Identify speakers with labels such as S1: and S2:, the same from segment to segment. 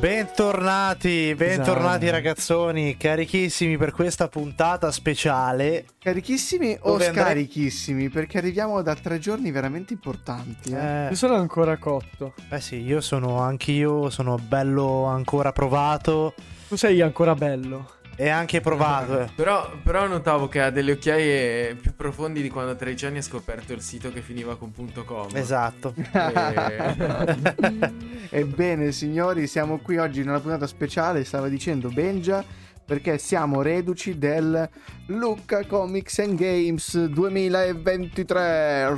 S1: Bentornati, bentornati
S2: Esatto.
S1: ragazzoni, carichissimi per questa puntata speciale.
S3: Carichissimi o
S1: Dove andrei-
S3: scarichissimi? Perché arriviamo da tre giorni veramente importanti. Eh?
S1: Eh,
S2: Io sono ancora cotto.
S1: eh sì, io sono anch'io, sono bello ancora provato
S2: Tu sei ancora bello.
S1: E anche provato. eh.
S4: Però, però notavo che ha delle occhiaie più profondi di quando a 13 anni ha scoperto il sito che finiva con .com.
S1: Esatto.
S4: E-
S3: Ebbene, signori, siamo qui oggi in una puntata speciale, stava dicendo Benja, perché siamo reduci del Lucca Comics and Games 2023.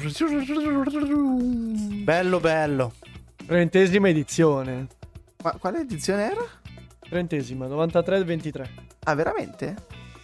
S1: Bello bello.
S2: Trentesima edizione.
S3: Ma quale edizione era?
S2: Trentesima, 93-23.
S3: Ah, veramente?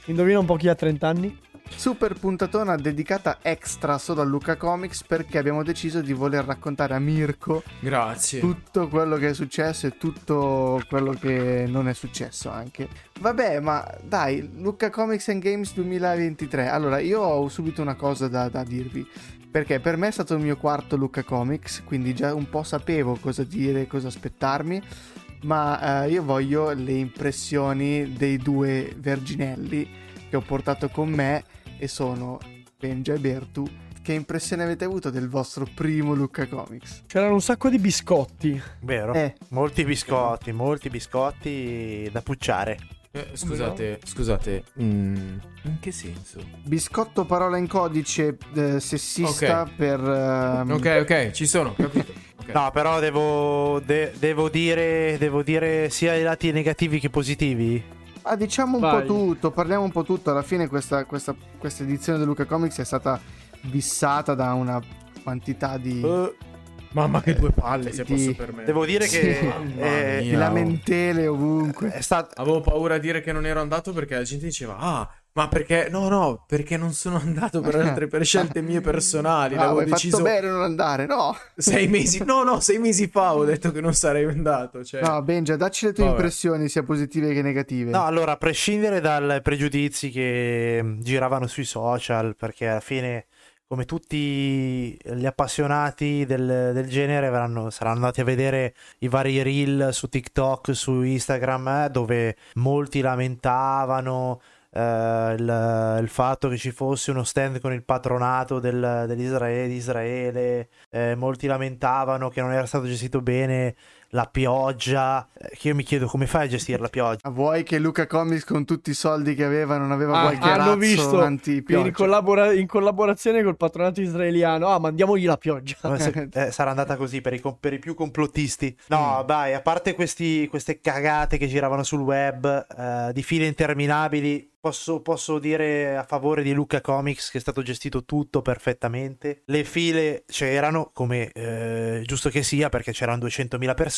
S2: Indovina un po' chi ha 30 anni?
S3: Super puntatona dedicata extra solo a Lucca Comics perché abbiamo deciso di voler raccontare a Mirko
S4: Grazie.
S3: tutto quello che è successo e tutto quello che non è successo anche. Vabbè, ma dai, Lucca Comics and Games 2023. Allora, io ho subito una cosa da, da dirvi. Perché per me è stato il mio quarto Lucca Comics, quindi già un po' sapevo cosa dire, cosa aspettarmi. Ma eh, io voglio le impressioni dei due verginelli che ho portato con me e sono Benja e Bertu. Che impressione avete avuto del vostro primo Lucca Comics?
S2: C'erano un sacco di biscotti.
S1: Vero?
S3: Eh,
S1: Molti biscotti, molti biscotti da pucciare.
S4: Eh, scusate, scusate. mm, in che senso?
S3: Biscotto parola in codice eh, sessista
S4: Ok.
S3: per... ehm,
S4: Ok, ok, ci sono, capito.
S1: No, però devo, de- devo dire, devo dire sia i lati negativi che positivi.
S3: Ah, diciamo un
S2: Vai.
S3: po' tutto, parliamo un po' tutto. Alla fine questa, questa, questa edizione di Luca Comics è stata bissata da una quantità di,
S1: Eh,
S4: Mamma che due palle, se
S3: Ti-
S4: posso permettere.
S1: devo dire
S3: Sì.
S1: che eh,
S3: di
S4: mia.
S3: lamentele ovunque.
S1: è stato...
S4: Avevo paura a dire che non ero andato perché la gente diceva Ah, ma perché? No, no, perché non sono andato per altre per scelte mie personali.
S3: Ah,
S4: L'avevo
S3: hai
S4: deciso
S3: fatto bene non andare, no?
S4: sei mesi. No, no, sei mesi fa ho detto che non sarei andato. Cioè,
S3: No, Benja, dacci le tue
S4: Vabbè.
S3: impressioni, sia positive che negative.
S1: No, allora, a prescindere dai pregiudizi che mm, giravano sui social, perché alla fine, come tutti gli appassionati del, del genere, avranno- saranno andati a vedere i vari reel su TikTok, su Instagram, eh, dove molti lamentavano eh, il, il fatto che ci fosse uno stand con il patronato del- dell'Israele, di Israele, eh, molti lamentavano che non era stato gestito bene la pioggia, eh, che io mi chiedo come fai a gestire la pioggia.
S3: Ah, Vuoi che Luca Comics con tutti i soldi che aveva non aveva
S2: Ah,
S3: qualche
S2: hanno
S3: razzo
S2: visto in, collabora- in collaborazione col patronato israeliano. Ah, mandiamogli la pioggia.
S1: Se- eh, sarà andata così per i, com- per i più complottisti. No,
S3: Mm.
S1: dai, a parte questi- queste cagate che giravano sul web eh, di file interminabili, posso, posso dire a favore di Luca Comics che è stato gestito tutto perfettamente. Le file c'erano, come eh, giusto che sia, perché c'erano 200.000 persone.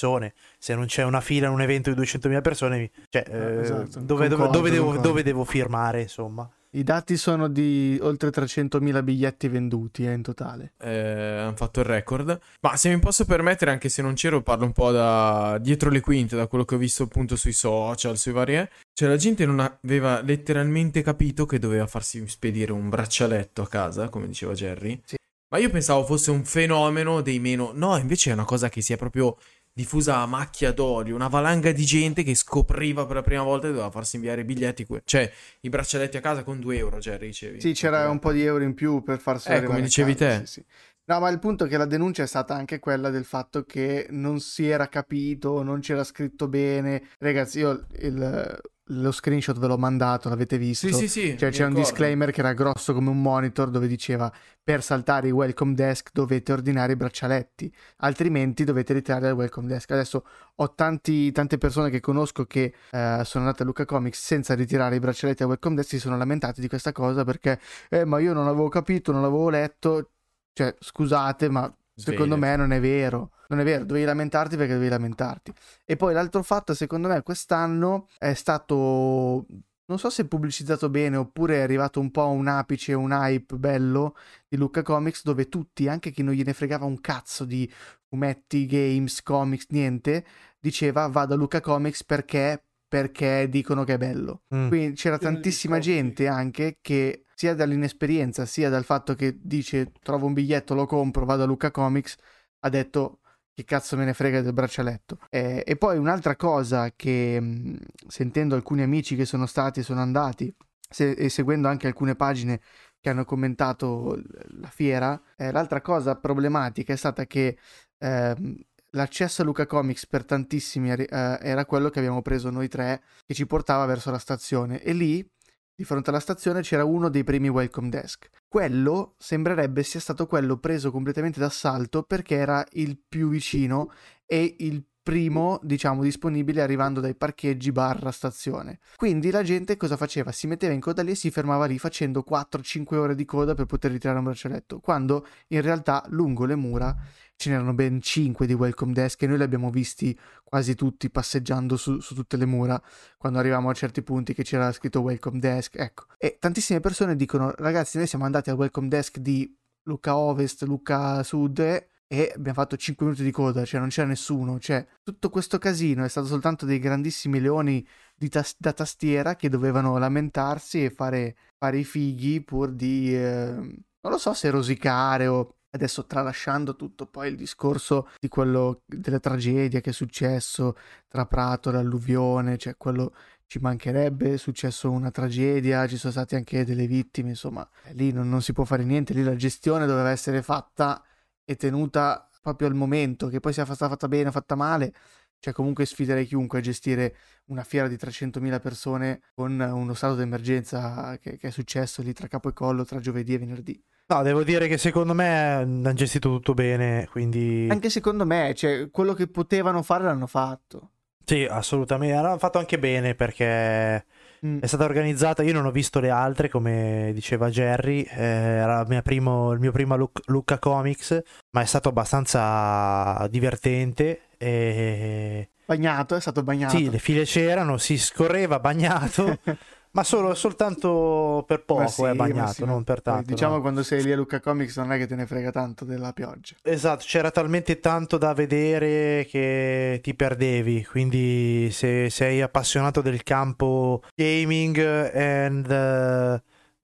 S1: Se non c'è una fila in un evento di 200.000 persone, cioè, eh,
S3: Esatto,
S1: dove, dove- dove devo, dove devo firmare, insomma?
S3: I dati sono di oltre 300.000 biglietti venduti eh, in totale.
S4: eh, hanno fatto il record. Ma se mi posso permettere, anche se non c'ero, parlo un po' da dietro le quinte, da quello che ho visto appunto sui social, sui vari. eh. Cioè, la gente non aveva letteralmente capito che doveva farsi spedire un braccialetto a casa, come diceva Jerry.
S3: Sì.
S4: Ma io pensavo fosse un fenomeno dei meno. No, invece è una cosa che si è proprio diffusa a macchia d'olio. Una valanga di gente che scopriva per la prima volta che doveva farsi inviare i biglietti. que- Cioè, i braccialetti a casa con 2 euro, Jerry, dicevi.
S3: Sì, c'era un po' di euro in più per farselo
S4: Eh, come dicevi
S3: casa,
S4: te.
S3: sì, sì. No, ma il punto è che la denuncia è stata anche quella del fatto che non si era capito, non c'era scritto bene. Ragazzi, io il- lo screenshot ve l'ho mandato, l'avete visto.
S4: Sì, sì, sì.
S3: Cioè c'è un disclaimer che era grosso come un monitor dove diceva per saltare i welcome desk dovete ordinare i braccialetti, altrimenti dovete ritirare il welcome desk. Adesso ho tanti- tante persone che conosco che eh, sono andate a Luca Comics senza ritirare i braccialetti al welcome desk, si sono lamentati di questa cosa perché eh, ma io non avevo capito, non l'avevo letto. Cioè, scusate, ma secondo me non è vero. Non è vero, dovevi lamentarti perché dovevi lamentarti. E poi l'altro fatto, secondo me, quest'anno è stato. Non so se pubblicizzato bene oppure è arrivato un po' un apice, un hype bello di Lucca Comics dove tutti, anche chi non gliene fregava un cazzo di fumetti, games, comics, niente, diceva vado a Lucca Comics perché, perché dicono che è bello.
S1: Mm.
S3: Quindi c'era tantissima gente anche che sia dall'inesperienza sia dal fatto che dice trovo un biglietto, lo compro, vado a Lucca Comics, ha detto che cazzo me ne frega del braccialetto. Eh, e poi un'altra cosa che mh, sentendo alcuni amici che sono stati e sono andati se- e seguendo anche alcune pagine che hanno commentato la fiera, eh, l'altra cosa problematica è stata che ehm, l'accesso a Luca Comics per tantissimi eh, era quello che abbiamo preso noi tre che ci portava verso la stazione e lì di fronte alla stazione c'era uno dei primi welcome desk. Quello sembrerebbe sia stato quello preso completamente d'assalto perché era il più vicino e il primo, diciamo, disponibile arrivando dai parcheggi barra stazione. Quindi la gente cosa faceva? Si metteva in coda lì e si fermava lì facendo 4-5 ore di coda per poter ritirare un braccialetto, quando in realtà lungo le mura ce n'erano ben 5 di welcome desk e noi li abbiamo visti quasi tutti passeggiando su, su tutte le mura quando arrivavamo a certi punti che c'era scritto welcome desk, ecco. E tantissime persone dicono ragazzi noi siamo andati al welcome desk di Lucca Ovest, Lucca Sud e abbiamo fatto 5 minuti di coda, cioè non c'era nessuno, cioè tutto questo casino è stato soltanto dei grandissimi leoni tas- da tastiera che dovevano lamentarsi e fare, fare i fighi pur di, eh, non lo so se rosicare o adesso tralasciando tutto poi il discorso di quello della tragedia che è successo tra Prato e l'alluvione, cioè quello ci mancherebbe, è successo una tragedia, ci sono state anche delle vittime, insomma, lì non, non si può fare niente, lì la gestione doveva essere fatta e tenuta proprio al momento, che poi sia stata fatta bene o fatta male, cioè comunque sfiderei chiunque a gestire una fiera di 300.000 persone con uno stato d'emergenza che, che, è successo lì tra capo e collo, tra giovedì e venerdì.
S1: No, devo dire che secondo me hanno gestito tutto bene, quindi...
S3: Anche secondo me, cioè quello che potevano fare l'hanno fatto.
S1: Sì, assolutamente, l'hanno fatto anche bene perché mm. è stata organizzata, io non ho visto le altre come diceva Jerry, eh, era il mio primo, il mio primo Luc- Lucca Comics, ma è stato abbastanza divertente e...
S3: Bagnato, è stato bagnato.
S1: Sì, le file c'erano, si scorreva bagnato. Ma solo, soltanto per poco sì, è bagnato, sì, non per tanto.
S3: Diciamo
S1: no.
S3: quando sei lì a Luca Comics non è che te ne frega tanto della pioggia.
S1: Esatto, c'era talmente tanto da vedere che ti perdevi, quindi se sei appassionato del campo gaming and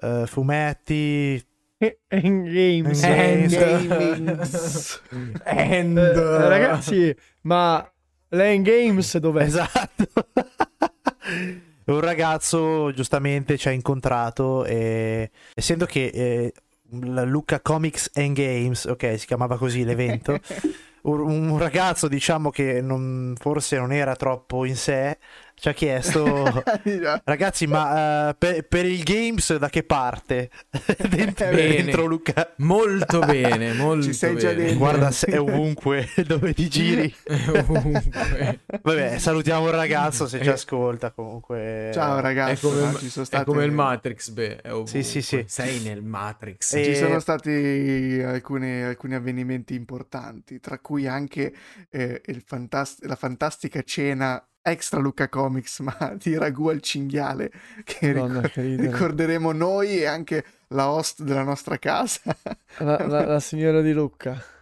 S1: uh, uh, fumetti...
S2: And games.
S3: And games.
S2: and... Uh, ragazzi, ma l'end games dov'è?
S1: Esatto un ragazzo giustamente ci ha incontrato e essendo che eh, la Luca Comics and Games, ok, si chiamava così l'evento, un, un ragazzo diciamo che non, forse non era troppo in sé, ci ha chiesto ragazzi ma uh, per, per, il games da che parte?
S4: Dentro, dentro Luca. Molto bene molto
S3: ci sei
S4: bene.
S3: già dentro.
S1: Guarda è ovunque dove ti giri.
S4: Ovunque.
S1: Vabbè salutiamo il ragazzo se ci ascolta comunque.
S3: Ciao ragazzi
S4: è come,
S3: no, ci sono state...
S4: è come il Matrix beh è
S1: sì sì sì.
S4: Sei nel Matrix.
S3: E... ci sono stati alcuni, alcuni avvenimenti importanti tra cui anche eh, fantast- la fantastica cena extra Luca Comics, ma di ragù al cinghiale che ricor- ricorderemo noi e anche la host della nostra casa.
S2: La, la, la signora di Lucca.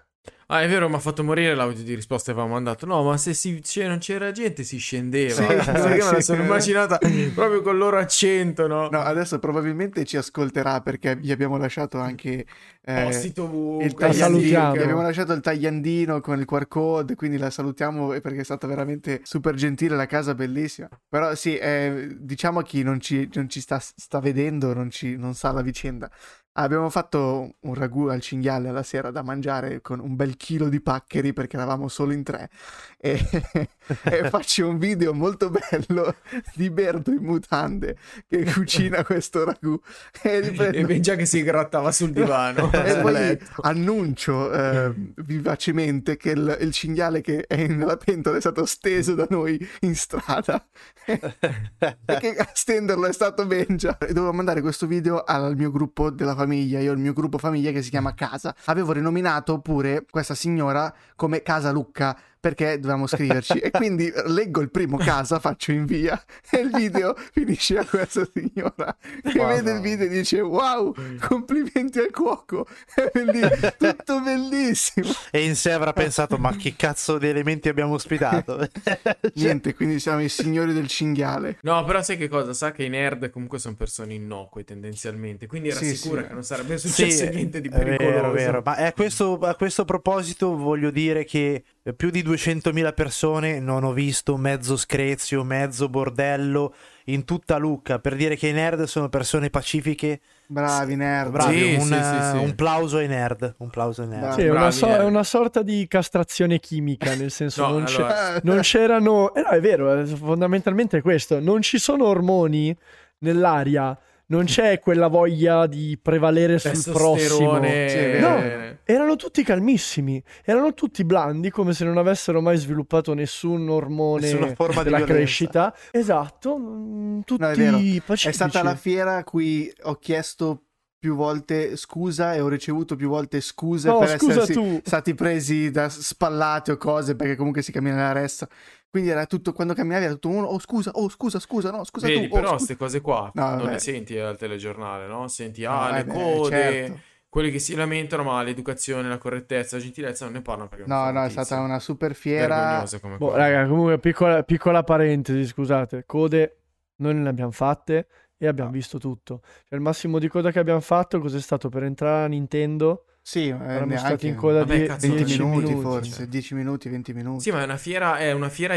S4: Ah, è vero, mi ha fatto morire l'audio di risposta che avevamo mandato. No, ma se si, cioè, non c'era gente si scendeva. Sì, perché sì, me la sono immaginata proprio con il loro accento, no?
S3: No, adesso probabilmente ci ascolterà perché gli abbiamo lasciato anche
S4: eh, il
S3: tagliandino. Gli abbiamo lasciato il tagliandino con il QR code, quindi la salutiamo perché è stata veramente super gentile, la casa bellissima. Però sì, eh, diciamo a chi non ci, non ci sta, sta, vedendo, non, ci, non sa la vicenda. Abbiamo fatto un ragù al cinghiale alla sera da mangiare con un bel chilo di paccheri perché eravamo solo in tre. E, e faccio un video molto bello di Berto in mutande che cucina questo ragù.
S4: E, riprendo... e già che si grattava sul divano.
S3: E poi annuncio eh, vivacemente che il, il, cinghiale che è nella pentola è stato steso da noi in strada. E che a stenderlo è stato Benja. E dovevo mandare questo video al mio gruppo della famiglia famiglia, io ho il mio gruppo famiglia che si chiama Casa. Avevo rinominato pure questa signora come Casa Lucca perché dovevamo scriverci e quindi leggo il primo casa, faccio invia e il video finisce a questa signora che wow, vede il video e dice wow, complimenti al cuoco, è bellissimo, tutto bellissimo.
S1: E in sé avrà pensato ma che cazzo di elementi abbiamo ospitato?
S3: Niente, quindi siamo i signori del cinghiale.
S4: No, però sai che cosa? Sa che i nerd comunque sono persone innocue tendenzialmente, quindi era sì, sicura sì. che non sarebbe successo sì, niente di pericoloso.
S1: Vero, vero. Ma a questo, a questo proposito voglio dire che più di 200.000 persone, non ho visto mezzo screzio, mezzo bordello in tutta Lucca, per dire che i nerd sono persone pacifiche.
S3: Bravi nerd.
S1: Bravi,
S4: Sì,
S1: un,
S4: sì, sì, sì.
S1: un plauso ai nerd. Un plauso ai nerd.
S2: È una, so-
S4: eh.
S2: è una sorta di castrazione chimica, nel senso
S4: No,
S2: non,
S4: allora-
S2: non c'erano... Eh no, è vero, eh, fondamentalmente è questo. Non ci sono ormoni nell'aria, non c'è quella voglia di prevalere sul prossimo.
S3: Sì,
S2: No. Erano tutti calmissimi, erano tutti blandi, come se non avessero mai sviluppato nessun ormone
S1: Nessuna forma di
S2: della
S1: violenza.
S2: crescita. Esatto, mm, tutti
S3: No, è. È stata la fiera a cui ho chiesto più volte scusa e ho ricevuto più volte scuse
S2: No,
S3: per
S2: scusa
S3: essersi
S2: tu.
S3: stati presi da spallate o cose perché comunque si cammina nella ressa. Quindi era tutto, quando camminavi era tutto uno, oh scusa, oh scusa, scusa, no, scusa
S4: Vedi,
S3: tu. oh,
S4: però queste cose qua
S3: No,
S4: non le senti al telegiornale, no? Senti,
S3: No,
S4: ah, le
S3: eh beh,
S4: code,
S3: certo.
S4: quelli che si lamentano, ma l'educazione, la correttezza, la gentilezza non ne parlano perché non
S3: No, no, è stata una super fiera.
S4: come
S2: Boh, raga, comunque, piccola, piccola parentesi, scusate. Code noi ne abbiamo fatte e abbiamo visto tutto. Cioè, il massimo di coda che abbiamo fatto, cos'è stato per entrare a Nintendo?
S3: Sì, eh,
S2: Eravamo stati in coda di
S4: cazzo,
S3: 20
S2: 10
S3: minuti,
S2: minuti.
S3: forse,
S4: cioè.
S3: 10 minuti, 20 minuti.
S4: Sì, ma è una fiera, è una fiera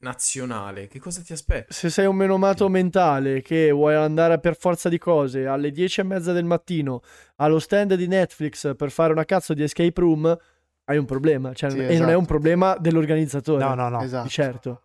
S4: nazionale. Che cosa ti aspetti?
S2: Se sei un menomato mentale che vuoi andare per forza di cose alle 10 e mezza del mattino allo stand di Netflix per fare una cazzo di escape room, hai un problema. Cioè,
S3: Sì,
S2: e non è
S3: esatto.
S2: un problema dell'organizzatore.
S1: No, no, no.
S3: Esatto.
S2: Di certo.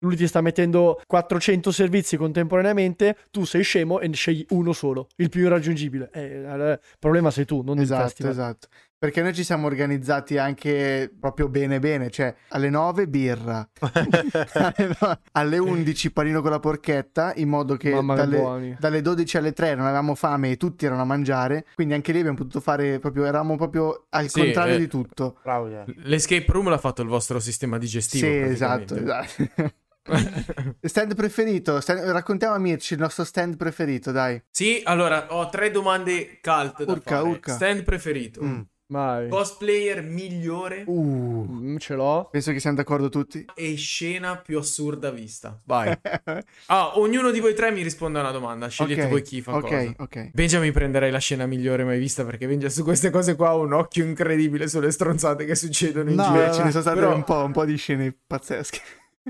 S2: Lui ti sta mettendo 400 servizi contemporaneamente, tu sei scemo e ne scegli uno solo, il più irraggiungibile. Eh, il problema sei tu, non il
S3: Esatto,
S2: festival.
S3: esatto. Perché noi ci siamo organizzati anche proprio bene bene, cioè alle 9 birra, alle, no- alle 11 panino con la porchetta, in modo che dalle, dalle 12 alle 3 non avevamo fame e tutti erano a mangiare, quindi anche lì abbiamo potuto fare proprio, eravamo proprio al
S4: Sì,
S3: contrario
S4: eh.
S3: di tutto.
S1: Bravo.
S4: L'escape room l'ha fatto il vostro sistema digestivo.
S3: Sì, esatto, esatto. Stand preferito, stand- raccontiamo a Mirci il nostro stand preferito, dai.
S4: Sì, allora ho tre domande cult da
S3: Urca,
S4: fare.
S3: urca.
S4: Stand preferito.
S3: Mm.
S2: Vai.
S4: Cosplayer migliore
S3: Uh,
S2: Mm, ce l'ho.
S3: penso che siamo d'accordo tutti.
S4: e scena più assurda vista. Vai. Ah, ognuno di voi tre mi risponde a una domanda. Scegliete
S3: Ok,
S4: voi chi fa
S3: ok,
S4: cosa.
S3: ok.
S4: Benjamin prenderei la scena migliore mai vista perché Benja su queste cose qua ha un occhio incredibile sulle stronzate che succedono in
S1: No,
S4: giro.
S3: Beh, ce ne sono state
S4: Però-
S3: un, po', un po' di scene pazzesche.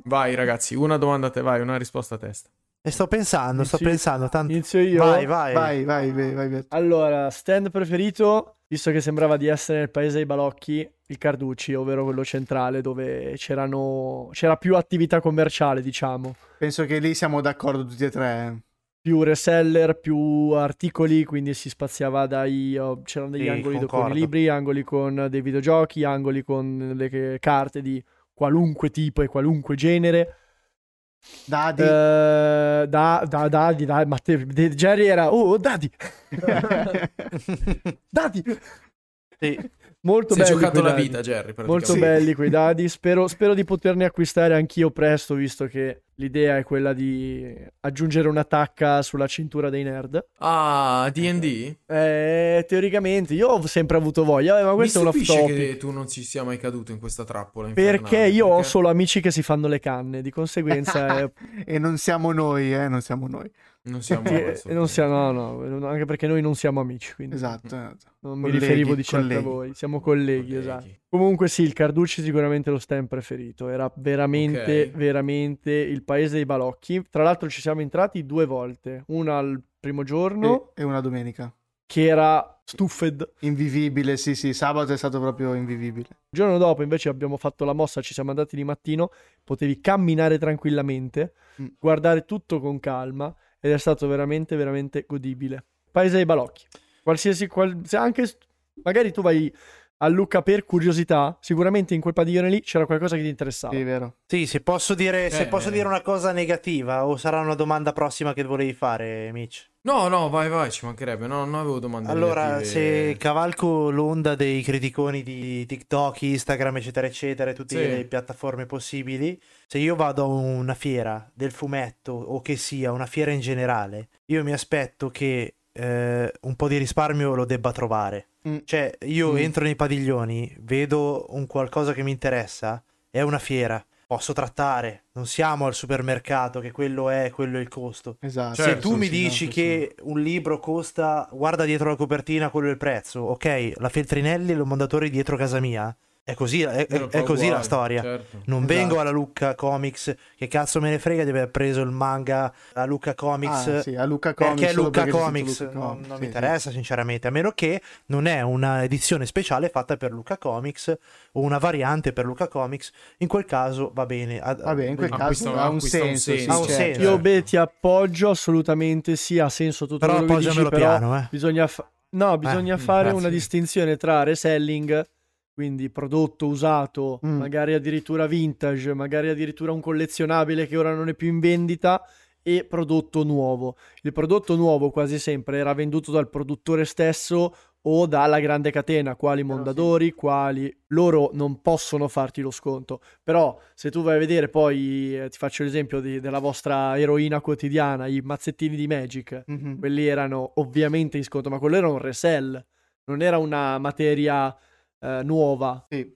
S4: Vai ragazzi, una domanda a te, vai, una risposta a testa.
S1: E sto pensando, sto
S2: Inizio-
S1: pensando. Tanto...
S2: Inizio io.
S1: Vai, vai.
S3: Vai, vai, vai, vai. vai.
S2: Allora, stand preferito, visto che sembrava di essere nel paese dei balocchi, il Carducci, ovvero quello centrale, dove c'erano... c'era più attività commerciale, diciamo.
S3: Penso che lì siamo d'accordo tutti e tre. eh.
S2: Più reseller, più articoli, quindi si spaziava dai... oh, c'erano degli
S1: Sì,
S2: angoli con
S1: concordo.
S2: i libri, angoli con dei videogiochi, angoli con le carte di qualunque tipo e qualunque genere.
S3: Dadi.
S2: Eh, da, da, Dadi, dai, ma te, de- Jerry era, oh, Dadi, Dadi.
S1: Sì.
S2: Molto
S4: è
S2: belli
S4: giocato
S2: quei
S4: la
S2: dadi.
S4: vita, Jerry.
S2: Molto.
S3: Sì.
S2: belli quei dadi. Spero, spero di poterne acquistare anch'io presto, visto che l'idea è quella di aggiungere una tacca sulla cintura dei nerd.
S4: Ah, D&D?
S2: Eh, teoricamente, io ho sempre avuto voglia, eh, ma questo è
S4: Mi
S2: un off
S4: stupisce
S2: topic.
S4: che tu non ci sia mai caduto in questa trappola infernale,
S2: Perché io ho
S4: perché-
S2: solo amici che si fanno le canne, di conseguenza eh,
S3: e non siamo noi, eh, non siamo noi.
S4: Non siamo...
S2: che- non siamo, no, no, anche perché noi non siamo amici, quindi
S3: Esatto. esatto.
S2: non mi
S3: Colleghi,
S2: riferivo di certo a
S3: colleghi.
S2: voi, siamo colleghi, esatto. Comunque sì, il Carducci sicuramente lo stand preferito, era veramente,
S4: Ok.
S2: veramente il paese dei balocchi. Tra l'altro ci siamo entrati due volte, una al primo giorno
S3: E, e una domenica.
S2: che era stuffed,
S3: Invivibile, sì, sì. Sabato è stato proprio invivibile.
S2: il giorno dopo invece abbiamo fatto la mossa, ci siamo andati di mattino, potevi camminare tranquillamente,
S3: Mm.
S2: guardare tutto con calma ed è stato veramente, veramente godibile. Paese dei balocchi, qualsiasi, qual- se anche magari tu vai a Lucca per curiosità, sicuramente in quel padiglione lì c'era qualcosa che ti interessava.
S3: Sì, vero.
S1: Sì, se posso dire, se
S4: Eh.
S1: posso dire una cosa negativa o sarà una domanda prossima che volevi fare, Mitch.
S4: No, no, vai, vai, ci mancherebbe. No, non avevo domande
S1: Allora,
S4: negative.
S1: se cavalco l'onda dei criticoni di TikTok, Instagram, eccetera, eccetera, e tutte
S4: Sì.
S1: le piattaforme possibili, se io vado a una fiera del fumetto o che sia una fiera in generale, io mi aspetto che eh, un po' di risparmio lo debba trovare.
S3: Mm.
S1: Cioè, io
S3: Mm.
S1: entro nei padiglioni, vedo un qualcosa che mi interessa, è una fiera, posso trattare, non siamo al supermercato che quello è, quello è il costo.
S3: Esatto.
S1: Se
S4: Certo,
S1: tu mi dici che un libro costa, guarda dietro la copertina, quello è il prezzo, ok, la Feltrinelli e l'ho mandatore dietro casa mia, È così, è, è
S4: fa
S1: così la storia.
S4: certo.
S1: Non
S3: Esatto.
S1: vengo alla Lucca Comics, che cazzo me ne frega di aver preso il manga a Lucca Comics.
S3: Ah, sì, a Luca Comics.
S1: perché Lucca
S3: perché c'è scritto
S1: Comics
S3: Luca
S1: non,
S3: Comics,
S1: non
S3: sì,
S1: mi
S3: sì.
S1: interessa sinceramente, a meno che non è una edizione speciale fatta per Lucca Comics o una variante per Lucca Comics, in quel caso va bene. A-
S3: Vabbè, in quel
S4: Ma
S3: caso ha un
S4: ha un
S3: senso.
S4: senso.
S3: sì,
S1: Ha un
S3: certo.
S1: senso.
S2: Io beh ti appoggio assolutamente, sì, ha senso tutto
S1: Però
S2: quello che dici,
S1: piano, eh.
S2: bisogna, fa- no, bisogna
S1: mm,
S2: fare
S1: grazie.
S2: una distinzione tra reselling, quindi prodotto usato,
S3: Mm.
S2: magari addirittura vintage, magari addirittura un collezionabile che ora non è più in vendita, e prodotto nuovo. Il prodotto nuovo quasi sempre era venduto dal produttore stesso o dalla grande catena, quali. Mondadori, quali loro non possono farti lo sconto. Però se tu vai a vedere poi, eh, ti faccio l'esempio di- della vostra eroina quotidiana, i mazzettini di Magic,
S3: Mhm.
S2: quelli erano ovviamente in sconto, ma quello era un resell, non era una materia eh, nuova.
S3: Sì.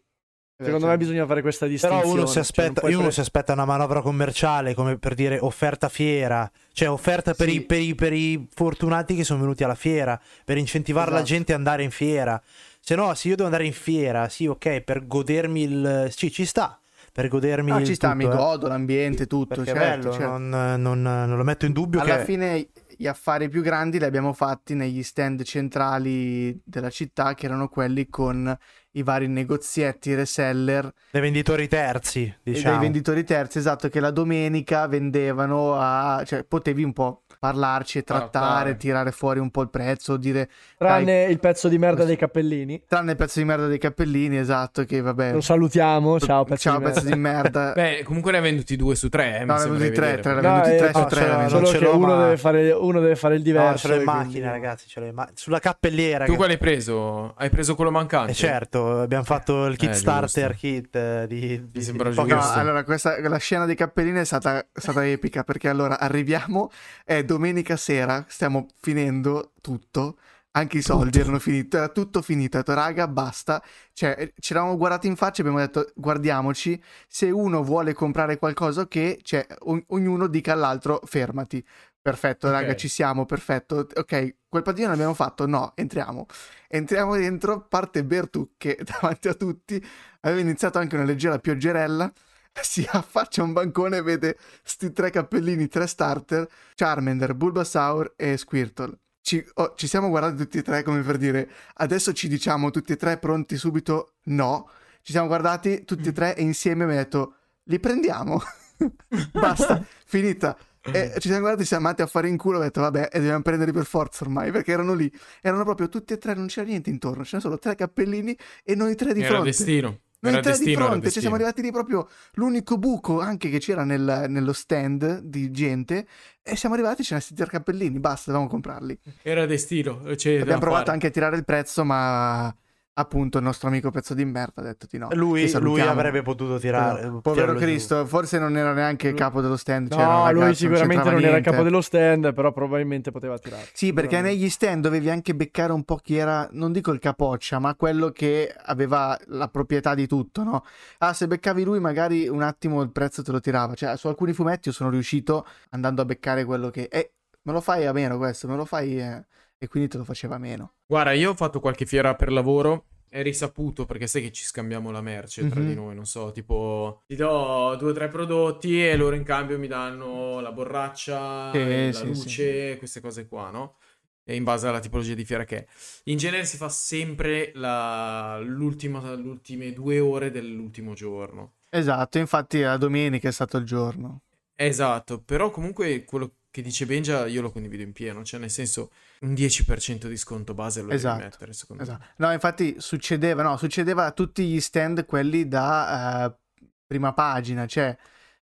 S3: Eh,
S2: Secondo me bisogna fare questa distinzione.
S1: Però uno si
S2: cioè, non
S1: aspetta,
S2: può
S1: uno
S2: essere-
S1: si aspetta una manovra commerciale come per dire offerta fiera, cioè offerta per,
S3: Sì.
S1: i, per i- per i fortunati che sono venuti alla fiera, per incentivare la
S3: Esatto.
S1: gente ad andare in fiera. Se no, se io devo andare in fiera, sì, ok, per godermi il... Sì, ci sta, per godermi il
S3: ci sta,
S1: tutto,
S3: mi
S1: eh.
S3: godo l'ambiente, tutto.
S1: Perché è
S3: certo,
S1: bello,
S3: certo.
S1: Non, non- non lo metto in dubbio
S3: Alla
S1: che...
S3: fine gli affari più grandi li abbiamo fatti negli stand centrali della città, che erano quelli con i vari negozietti, reseller
S1: dei venditori terzi, diciamo.
S3: dei venditori terzi, esatto, che la domenica vendevano a... cioè potevi un po' parlarci e trattare,
S4: Trattare.
S3: tirare fuori un po' il prezzo, dire
S2: Tranne il pezzo di merda dei cappellini.
S3: tranne il pezzo di merda dei cappellini, esatto, che vabbè...
S2: Lo salutiamo, ciao pezzo
S3: Ciao
S2: di
S3: pezzo
S2: merda.
S3: di merda.
S4: Beh, comunque ne ha venduti due su tre. Eh,
S3: No,
S4: mi
S3: ne ha
S4: sembra
S3: venduti tre, tre,
S4: però.
S3: ne ha venduti
S2: No,
S3: tre
S2: eh,
S3: su
S1: no,
S3: tre.
S1: non
S2: Solo che uno,
S1: ma-
S2: deve fare, uno deve fare il
S1: No,
S2: diverso.
S1: ce l'ho in
S2: e quindi-
S1: macchina, ragazzi, ce l'ho in ma- sulla cappelliera.
S4: Tu
S1: che-
S4: quale hai preso? Hai preso quello mancante?
S1: Eh certo, abbiamo fatto il Kickstarter
S4: giusto.
S1: kit eh, di, di,
S4: sembra
S1: pochi-
S3: No,
S4: giusto.
S3: allora questa, la scena dei cappellini è stata, è stata epica perché allora arriviamo, è domenica sera, stiamo finendo tutto, anche i soldi erano finiti, era tutto finito, ho detto raga basta, cioè eh, ci eravamo guardati in faccia e abbiamo detto guardiamoci, se uno vuole comprare qualcosa che, cioè o- ognuno dica all'altro fermati. Perfetto,
S4: Ok.
S3: raga, ci siamo, perfetto. Ok, quel padiglione l'abbiamo fatto? No, entriamo. Entriamo dentro, parte Bertu che davanti a tutti aveva iniziato anche una leggera pioggerella. Si affaccia a un bancone e vede sti tre cappellini, tre starter, Charmander, Bulbasaur e Squirtle. Ci, oh, ci siamo guardati tutti e tre come per dire, adesso ci diciamo tutti e tre pronti subito? No. Ci siamo guardati tutti e tre e insieme mi ha detto, li prendiamo. Basta, finita. E ci siamo guardati, siamo andati a fare in culo, ho detto vabbè, e dobbiamo prenderli per forza ormai, perché erano lì, erano proprio tutti e tre, non c'era niente intorno, c'erano solo tre cappellini e noi tre di
S4: Era
S3: fronte.
S4: destino.
S3: Noi
S4: Era
S3: tre di
S4: destino, era
S3: fronte, cioè siamo
S4: destino.
S3: arrivati lì proprio l'unico buco anche che c'era nel- nello stand di gente e siamo arrivati, ce ne tre cappellini, basta, dovevamo comprarli.
S4: Era destino. da
S3: Abbiamo provato
S4: fare.
S3: anche a tirare il prezzo, ma appunto il nostro amico pezzo di merda ha detto di no.
S1: Lui, lui avrebbe potuto tirare.
S3: Povero
S1: tirarlo giù.
S3: Cristo, forse non era neanche il capo dello stand. un
S2: No,
S3: ragazzo,
S2: lui sicuramente
S3: c'entrava
S2: non era capo dello stand, però probabilmente poteva tirare.
S3: Sì, perché negli stand dovevi anche beccare un po' chi era, non dico il capoccia, ma quello che aveva la proprietà di tutto, no? Ah, se beccavi lui magari un attimo il prezzo te lo tirava. Cioè, su alcuni fumetti io sono riuscito andando a beccare quello che... Eh, me lo fai a meno questo, me lo fai... eh, E quindi te lo faceva meno.
S4: Guarda, io ho fatto qualche fiera per lavoro. È risaputo perché sai che ci scambiamo la merce tra
S3: Mhm.
S4: di noi. Non so, tipo, ti do due o tre prodotti e loro in cambio mi danno la borraccia,
S3: Sì,
S4: la
S3: sì,
S4: luce, queste cose qua, no? E in base alla tipologia di fiera che è. In genere si fa sempre la... l'ultima... le ultime due ore dell'ultimo giorno.
S3: Esatto, infatti la domenica è stato il giorno.
S4: Esatto, però comunque quello che dice Benja io lo condivido in pieno, cioè nel senso un 10% di sconto base lo
S3: Esatto,
S4: devi mettere secondo
S3: Esatto.
S4: me.
S3: No, infatti succedeva, no, succedeva a tutti gli stand quelli da eh, prima pagina, cioè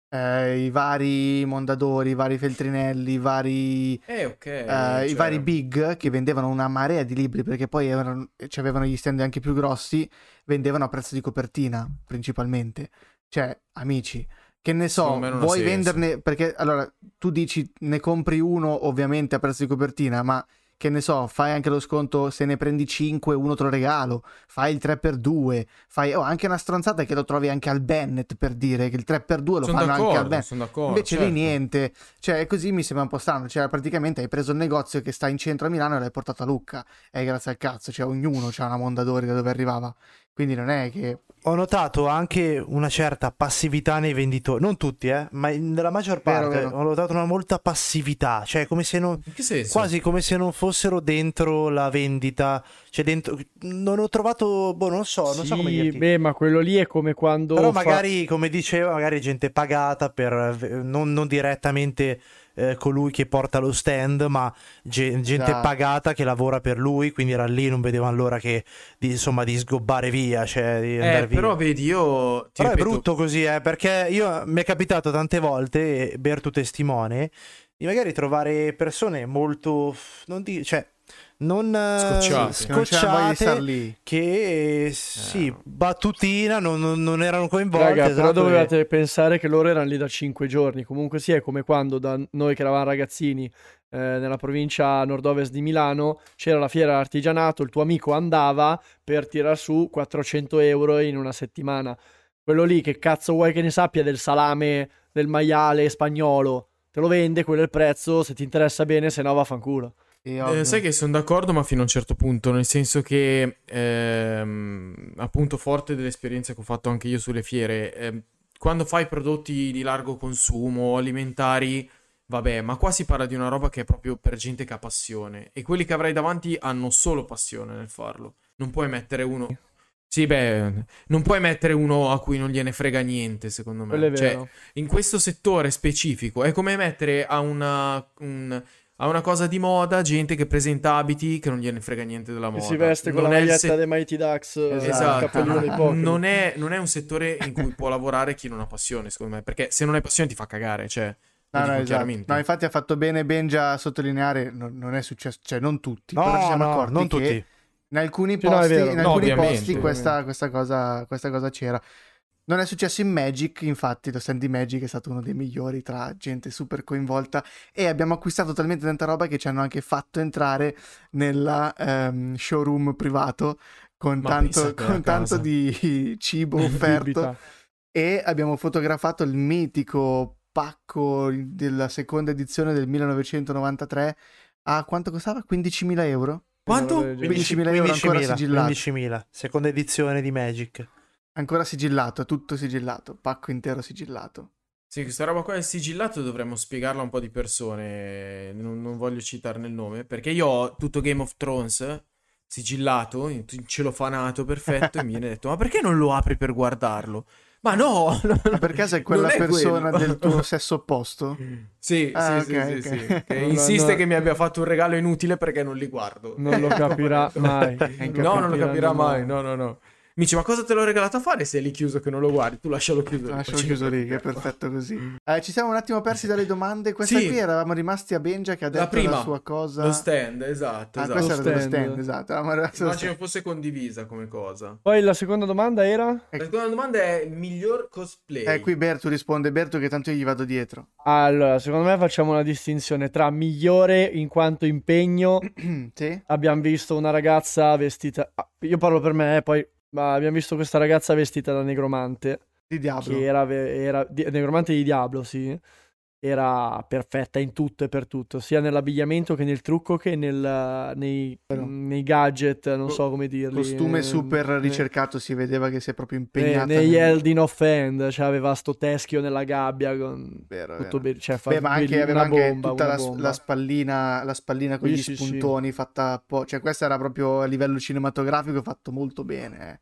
S3: eh, i vari Mondadori, i vari Feltrinelli, i vari,
S4: Eh ok.
S3: eh,
S4: cioè,
S3: i vari big che vendevano una marea di libri perché poi erano, avevano gli stand anche più grossi, vendevano a prezzo di copertina principalmente. Cioè, amici, che ne so,
S4: ha
S3: vuoi
S4: senso.
S3: venderne perché allora tu dici ne compri uno ovviamente a prezzo di copertina, ma che ne so, fai anche lo sconto se ne prendi 5, uno te lo regalo, fai il 3x2, fai oh, anche una stronzata che lo trovi anche al Bennett per dire che il 3x2 lo
S4: sono
S3: fanno anche al Bennett.
S4: sono d'accordo.
S3: Invece
S4: certo.
S3: lì niente, cioè così mi sembra un po' strano, cioè praticamente hai preso il negozio che sta in centro a Milano e l'hai portato a Lucca, e grazie al cazzo, cioè ognuno c'ha una Mondadori da dove arrivava, Quindi non è che
S1: Ho notato anche una certa passività nei venditori, non tutti, eh, ma nella maggior
S3: Vero,
S1: parte
S3: vero.
S1: ho notato una molta passività, cioè come se non,
S4: In che senso?
S1: quasi come se non fossero dentro la vendita, cioè dentro, non ho trovato, boh, non so, non so come
S2: Sì,
S1: dirti.
S2: beh, ma quello lì è come quando
S1: Però
S2: fa-
S1: magari, come diceva, magari gente pagata per eh, non, non direttamente eh, colui che porta lo stand, ma ge- gente
S3: Esatto.
S1: pagata che lavora per lui, quindi era lì, non vedevano l'ora che di, insomma di sgobbare via, cioè di andare
S4: Eh,
S1: via.
S4: però vedi, io ti
S1: Però è
S4: ripeto,
S1: brutto così, eh, perché io mi è capitato tante volte, Bertu testimone, di magari trovare persone molto, non di, cioè, non eh,
S4: Scocciate.
S3: che non
S1: scocciate
S3: lì.
S1: che eh, sì, battutina, non, non- non erano coinvolte.
S2: Raga, però
S1: esatto, e-
S2: dovevate pensare che loro erano lì da 5 giorni. Comunque sì, è come quando da noi che eravamo ragazzini eh, nella provincia nord-ovest di Milano c'era la fiera dell'artigianato, il tuo amico andava per tirar su 400 euro in una settimana. Quello lì, che cazzo vuoi che ne sappia del salame, del maiale spagnolo? Te lo vende, quello è il prezzo, se ti interessa bene, se no vaffanculo.
S3: Sì,
S4: Eh, sai che sono d'accordo, ma fino a un certo punto, nel senso che, ehm, appunto, forte dell'esperienza che ho fatto anche io sulle fiere, ehm, quando fai prodotti di largo consumo, alimentari, vabbè, ma qua si parla di una roba che è proprio per gente che ha passione, e quelli che avrai davanti hanno solo passione nel farlo. Non puoi mettere uno. Sì, beh, non puoi mettere uno a cui non gliene frega niente, secondo me. Cioè, in questo settore specifico è come mettere a una, un- a una cosa di moda gente che presenta abiti che non gliene frega niente della
S2: Che
S4: moda.
S2: si veste con
S4: Non
S2: la maglietta
S4: se-
S2: dei Mighty Ducks, eh,
S3: Esatto.
S2: il cappellino
S4: non, è, non è un settore in cui può lavorare chi non ha passione, secondo me. Perché se non hai passione ti fa cagare, cioè.
S3: No, no, esatto.
S4: chiaramente.
S3: No, infatti ha fatto bene Benja a sottolineare, non, non è successo, cioè non tutti,
S1: No,
S3: però ci siamo
S1: no,
S3: accorti
S1: non
S3: che
S1: tutti.
S3: in alcuni
S2: no,
S3: posti, in
S4: No,
S3: alcuni posti questa, questa cosa, questa cosa c'era. Non è successo in Magic, infatti lo stand di Magic è stato uno dei migliori tra gente super coinvolta e abbiamo acquistato talmente tanta roba che ci hanno anche fatto entrare nella ehm, showroom privato con,
S4: Ma
S3: tanto, con tanto di cibo offerto e abbiamo fotografato il mitico pacco della seconda edizione del 1993 a quanto costava? 15.000 euro?
S4: Quanto?
S3: 15.000 euro ancora
S1: 15.000,
S3: sigillato.
S1: 15.000, seconda edizione di Magic.
S3: Ancora sigillato, tutto sigillato, pacco intero sigillato.
S4: Sì, questa roba qua del sigillato dovremmo spiegarla a un po' di persone. Non, non voglio citarne il nome. Perché io ho tutto Game of Thrones sigillato, in in celofanato perfetto. e mi viene detto: Ma perché non lo apri per guardarlo? Ma no!
S3: Ma per caso è quella
S4: è
S3: persona
S4: quello.
S3: del tuo sesso opposto?
S4: Sì,
S3: Ah,
S4: sì,
S3: ok,
S4: sì,
S3: ok.
S4: sì, sì. Che
S2: No,
S4: insiste
S2: no.
S4: che mi abbia fatto un regalo inutile perché non li guardo.
S2: Non lo capirà mai.
S4: No, non lo capirà mai.
S2: no.
S4: No, no, no. Mi dice, ma cosa te l'ho regalato a fare se è lì chiuso che non lo guardi? Tu lascialo chiuso. lì,
S3: Lascialo chiuso lì, che è perfetto così. Eh, ci siamo un attimo persi dalle domande. Questa
S4: Sì.
S3: qui eravamo rimasti a Benja che ha
S4: La
S3: detto
S4: prima,
S3: la sua cosa.
S4: Lo stand, esatto.
S3: Ah,
S4: esatto.
S3: questa era dello
S2: stand.
S3: stand, esatto.
S4: Immagino
S3: stand.
S4: fosse condivisa come cosa.
S2: Poi la seconda domanda era?
S4: La seconda domanda è miglior cosplay.
S3: Eh, qui Bertu risponde, Bertu che tanto io gli vado dietro.
S2: Allora, secondo me facciamo una distinzione tra migliore in quanto impegno.
S3: sì?
S2: Abbiamo visto una ragazza vestita. ah, Io parlo per me, eh, poi. Ma abbiamo visto questa ragazza vestita da negromante.
S3: Di Diablo.
S2: Che era, era di- negromante di Diablo, sì. Era perfetta in tutto e per tutto, sia nell'abbigliamento che nel trucco che nel, nei,
S3: Vero.
S2: nei gadget, non so come dirli.
S3: Costume
S2: eh,
S3: super
S2: eh,
S3: ricercato, si vedeva che si è proprio
S2: ne-
S3: impegnata.
S2: negli
S3: nel-
S2: Eldin of End, cioè aveva sto teschio nella gabbia con
S3: Vero,
S2: tutto
S3: vero.
S2: be- cioè
S3: Beh, ma anche, aveva anche
S2: bomba,
S3: tutta la, la spallina, la spallina con
S2: Sì,
S3: gli
S2: sì, sì.
S3: spuntoni fatta a po'. Cioè, questa era proprio a livello cinematografico fatto molto bene. eh.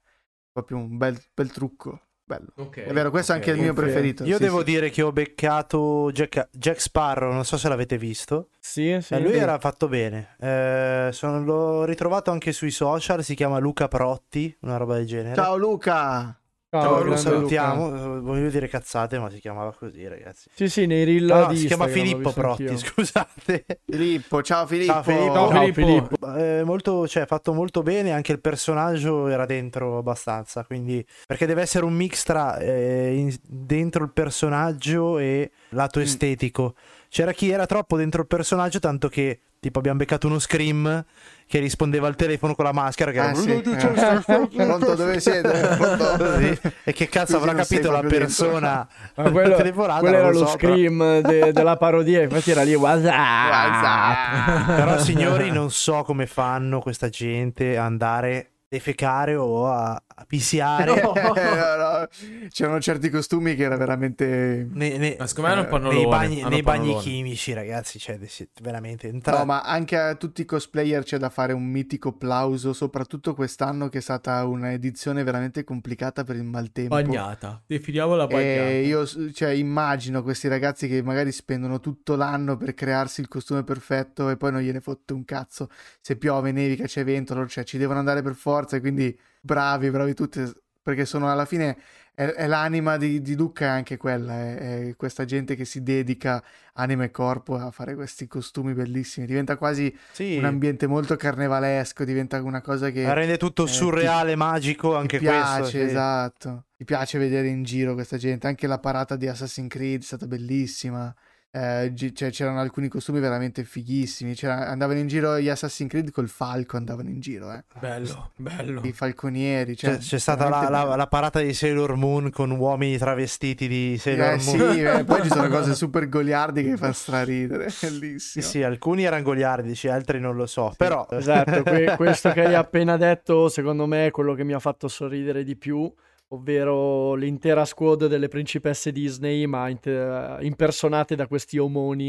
S3: Proprio un bel, bel trucco. Bello.
S4: Ok,
S3: È vero, questo è
S4: ok.
S3: anche il mio preferito.
S1: Io
S3: sì,
S1: devo
S3: sì.
S1: dire che ho beccato Jack, Jack Sparrow, non so se l'avete visto.
S2: Sì, sì.
S1: Eh, lui era fatto bene. Eh, sono- l'ho ritrovato anche sui social, si chiama Luca Protti, una roba del genere.
S3: Ciao Luca!
S2: Ciao,
S1: Ciao, lo salutiamo.
S2: Luca.
S1: Eh, Voglio dire cazzate, ma si chiamava così, ragazzi.
S2: Sì, sì, nei reel
S1: No,
S2: di
S1: si chiama Filippo Protti,
S2: anch'io.
S1: scusate.
S3: Filippo, ciao Filippo!
S1: Ciao Filippo.
S2: Ciao,
S4: Ciao,
S2: Filippo.
S4: Filippo.
S1: Eh, molto, cioè, fatto molto bene, anche il personaggio era dentro abbastanza, quindi perché deve essere un mix tra eh, in- dentro il personaggio e lato
S3: Mm.
S1: estetico. C'era chi era troppo dentro il personaggio, tanto che tipo abbiamo beccato uno scream che rispondeva al telefono con la maschera che
S3: Ah,
S1: era
S3: sì, eh. Pronto, dove siete? Pronto?
S1: Così. e che cazzo
S3: Così
S1: avrà capito la persona
S2: Ma quello,
S1: telefonata
S2: quello era
S1: lo
S2: lo
S1: so, però-
S2: scream de- della parodia, infatti era lì WhatsApp.
S1: Però signori non so come fanno questa gente a andare defecare o a, a pisiare.
S2: No.
S3: no, no. C'erano certi costumi che era veramente...
S1: Ne- ne-
S4: Ma secondo me hanno
S3: Eh,
S4: pannolone.
S1: nei bagni, nei bagni chimici, ragazzi, cioè, veramente entra-
S3: No, ma anche a tutti i cosplayer c'è da fare un mitico plauso, soprattutto quest'anno che è stata un'edizione veramente complicata per il maltempo.
S4: Bagnata. Definiamola bagnata.
S3: E io cioè, immagino questi ragazzi che magari spendono tutto l'anno per crearsi il costume perfetto e poi non gliene fotte un cazzo. Se piove, nevica, c'è vento, cioè, ci devono andare per forza e quindi bravi, bravi tutti perché sono alla fine è, è l'anima di, di Luca è anche quella, è, è questa gente che si dedica anima e corpo a fare questi costumi bellissimi. Diventa quasi
S1: sì,
S3: un ambiente molto carnevalesco, diventa una cosa che
S1: rende tutto
S3: eh,
S1: surreale, magico, anche
S3: ti piace,
S1: questo. sì.
S3: esatto. Ti piace vedere in giro questa gente. Anche la parata di Assassin's Creed è stata bellissima. Eh, gi- cioè, c'erano alcuni costumi veramente fighissimi. C'era- andavano in giro gli Assassin's Creed col falco, andavano in giro, eh.
S4: Bello, bello.
S3: I falconieri. Cioè,
S1: C'è, c'è stata la, la- la parata di Sailor Moon con uomini travestiti di Sailor
S3: Eh
S1: Moon.
S3: sì, eh, poi ci sono cose super goliardi che fanno straridere.
S1: Sì,
S3: Bellissimo.
S1: sì, alcuni erano goliardici, altri non lo so. Però
S2: Esatto, que- questo che hai appena detto, secondo me, è quello che mi ha fatto sorridere di più, ovvero l'intera squad delle principesse Disney, ma inte- impersonate da questi omoni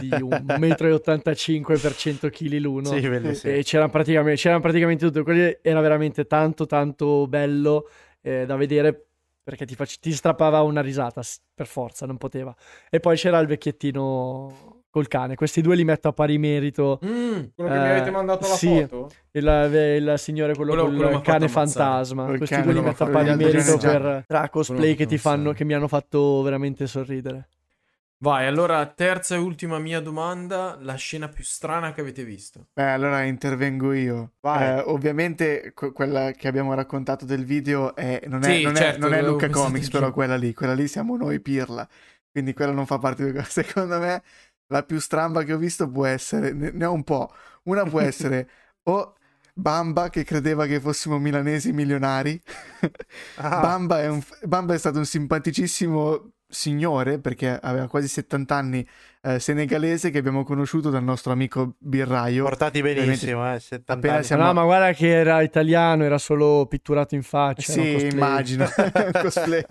S2: di 1,85 m per 100 kg l'uno.
S1: sì, bellissimo.
S2: E c'erano praticamente, c'erano praticamente tutto. Quello era veramente tanto, tanto bello eh, da vedere perché ti, fac- ti strappava una risata per forza, non poteva. E poi c'era il vecchiettino col cane. Questi due li metto a pari merito.
S4: Mm, quello che mi
S2: Eh,
S4: avete mandato la
S2: sì.
S4: foto?
S2: Il, il signore, quello,
S4: Quello-
S2: col
S4: quello
S2: cane fantasma.
S3: Quel
S2: Questi
S3: cane
S2: due li metto a pari merito per tra cosplay che ti fanno, che mi hanno fatto veramente sorridere.
S4: Vai, allora, terza e ultima mia domanda. La scena più strana che avete visto?
S3: Beh, allora intervengo io.
S1: Vai.
S3: Eh, ovviamente que- quella che abbiamo raccontato del video è- non, è,
S4: Sì,
S3: non, è-
S4: certo,
S3: non è Luca Comics, però quella lì, quella lì siamo noi pirla. Quindi quella non fa parte di. Secondo me la più stramba che ho visto può essere, ne, ne ho un po'. Una può essere o Bamba che credeva che fossimo milanesi milionari.
S1: Ah.
S3: Bamba, è un- Bamba è stato un simpaticissimo signore perché aveva quasi 70 anni, eh, senegalese che abbiamo conosciuto dal nostro amico birraio.
S1: Portati benissimo, eh, 70
S3: Appena
S1: anni.
S3: siamo-
S2: No, ma guarda che era italiano, era solo pitturato in faccia.
S3: Sì, immagino. Cosplay.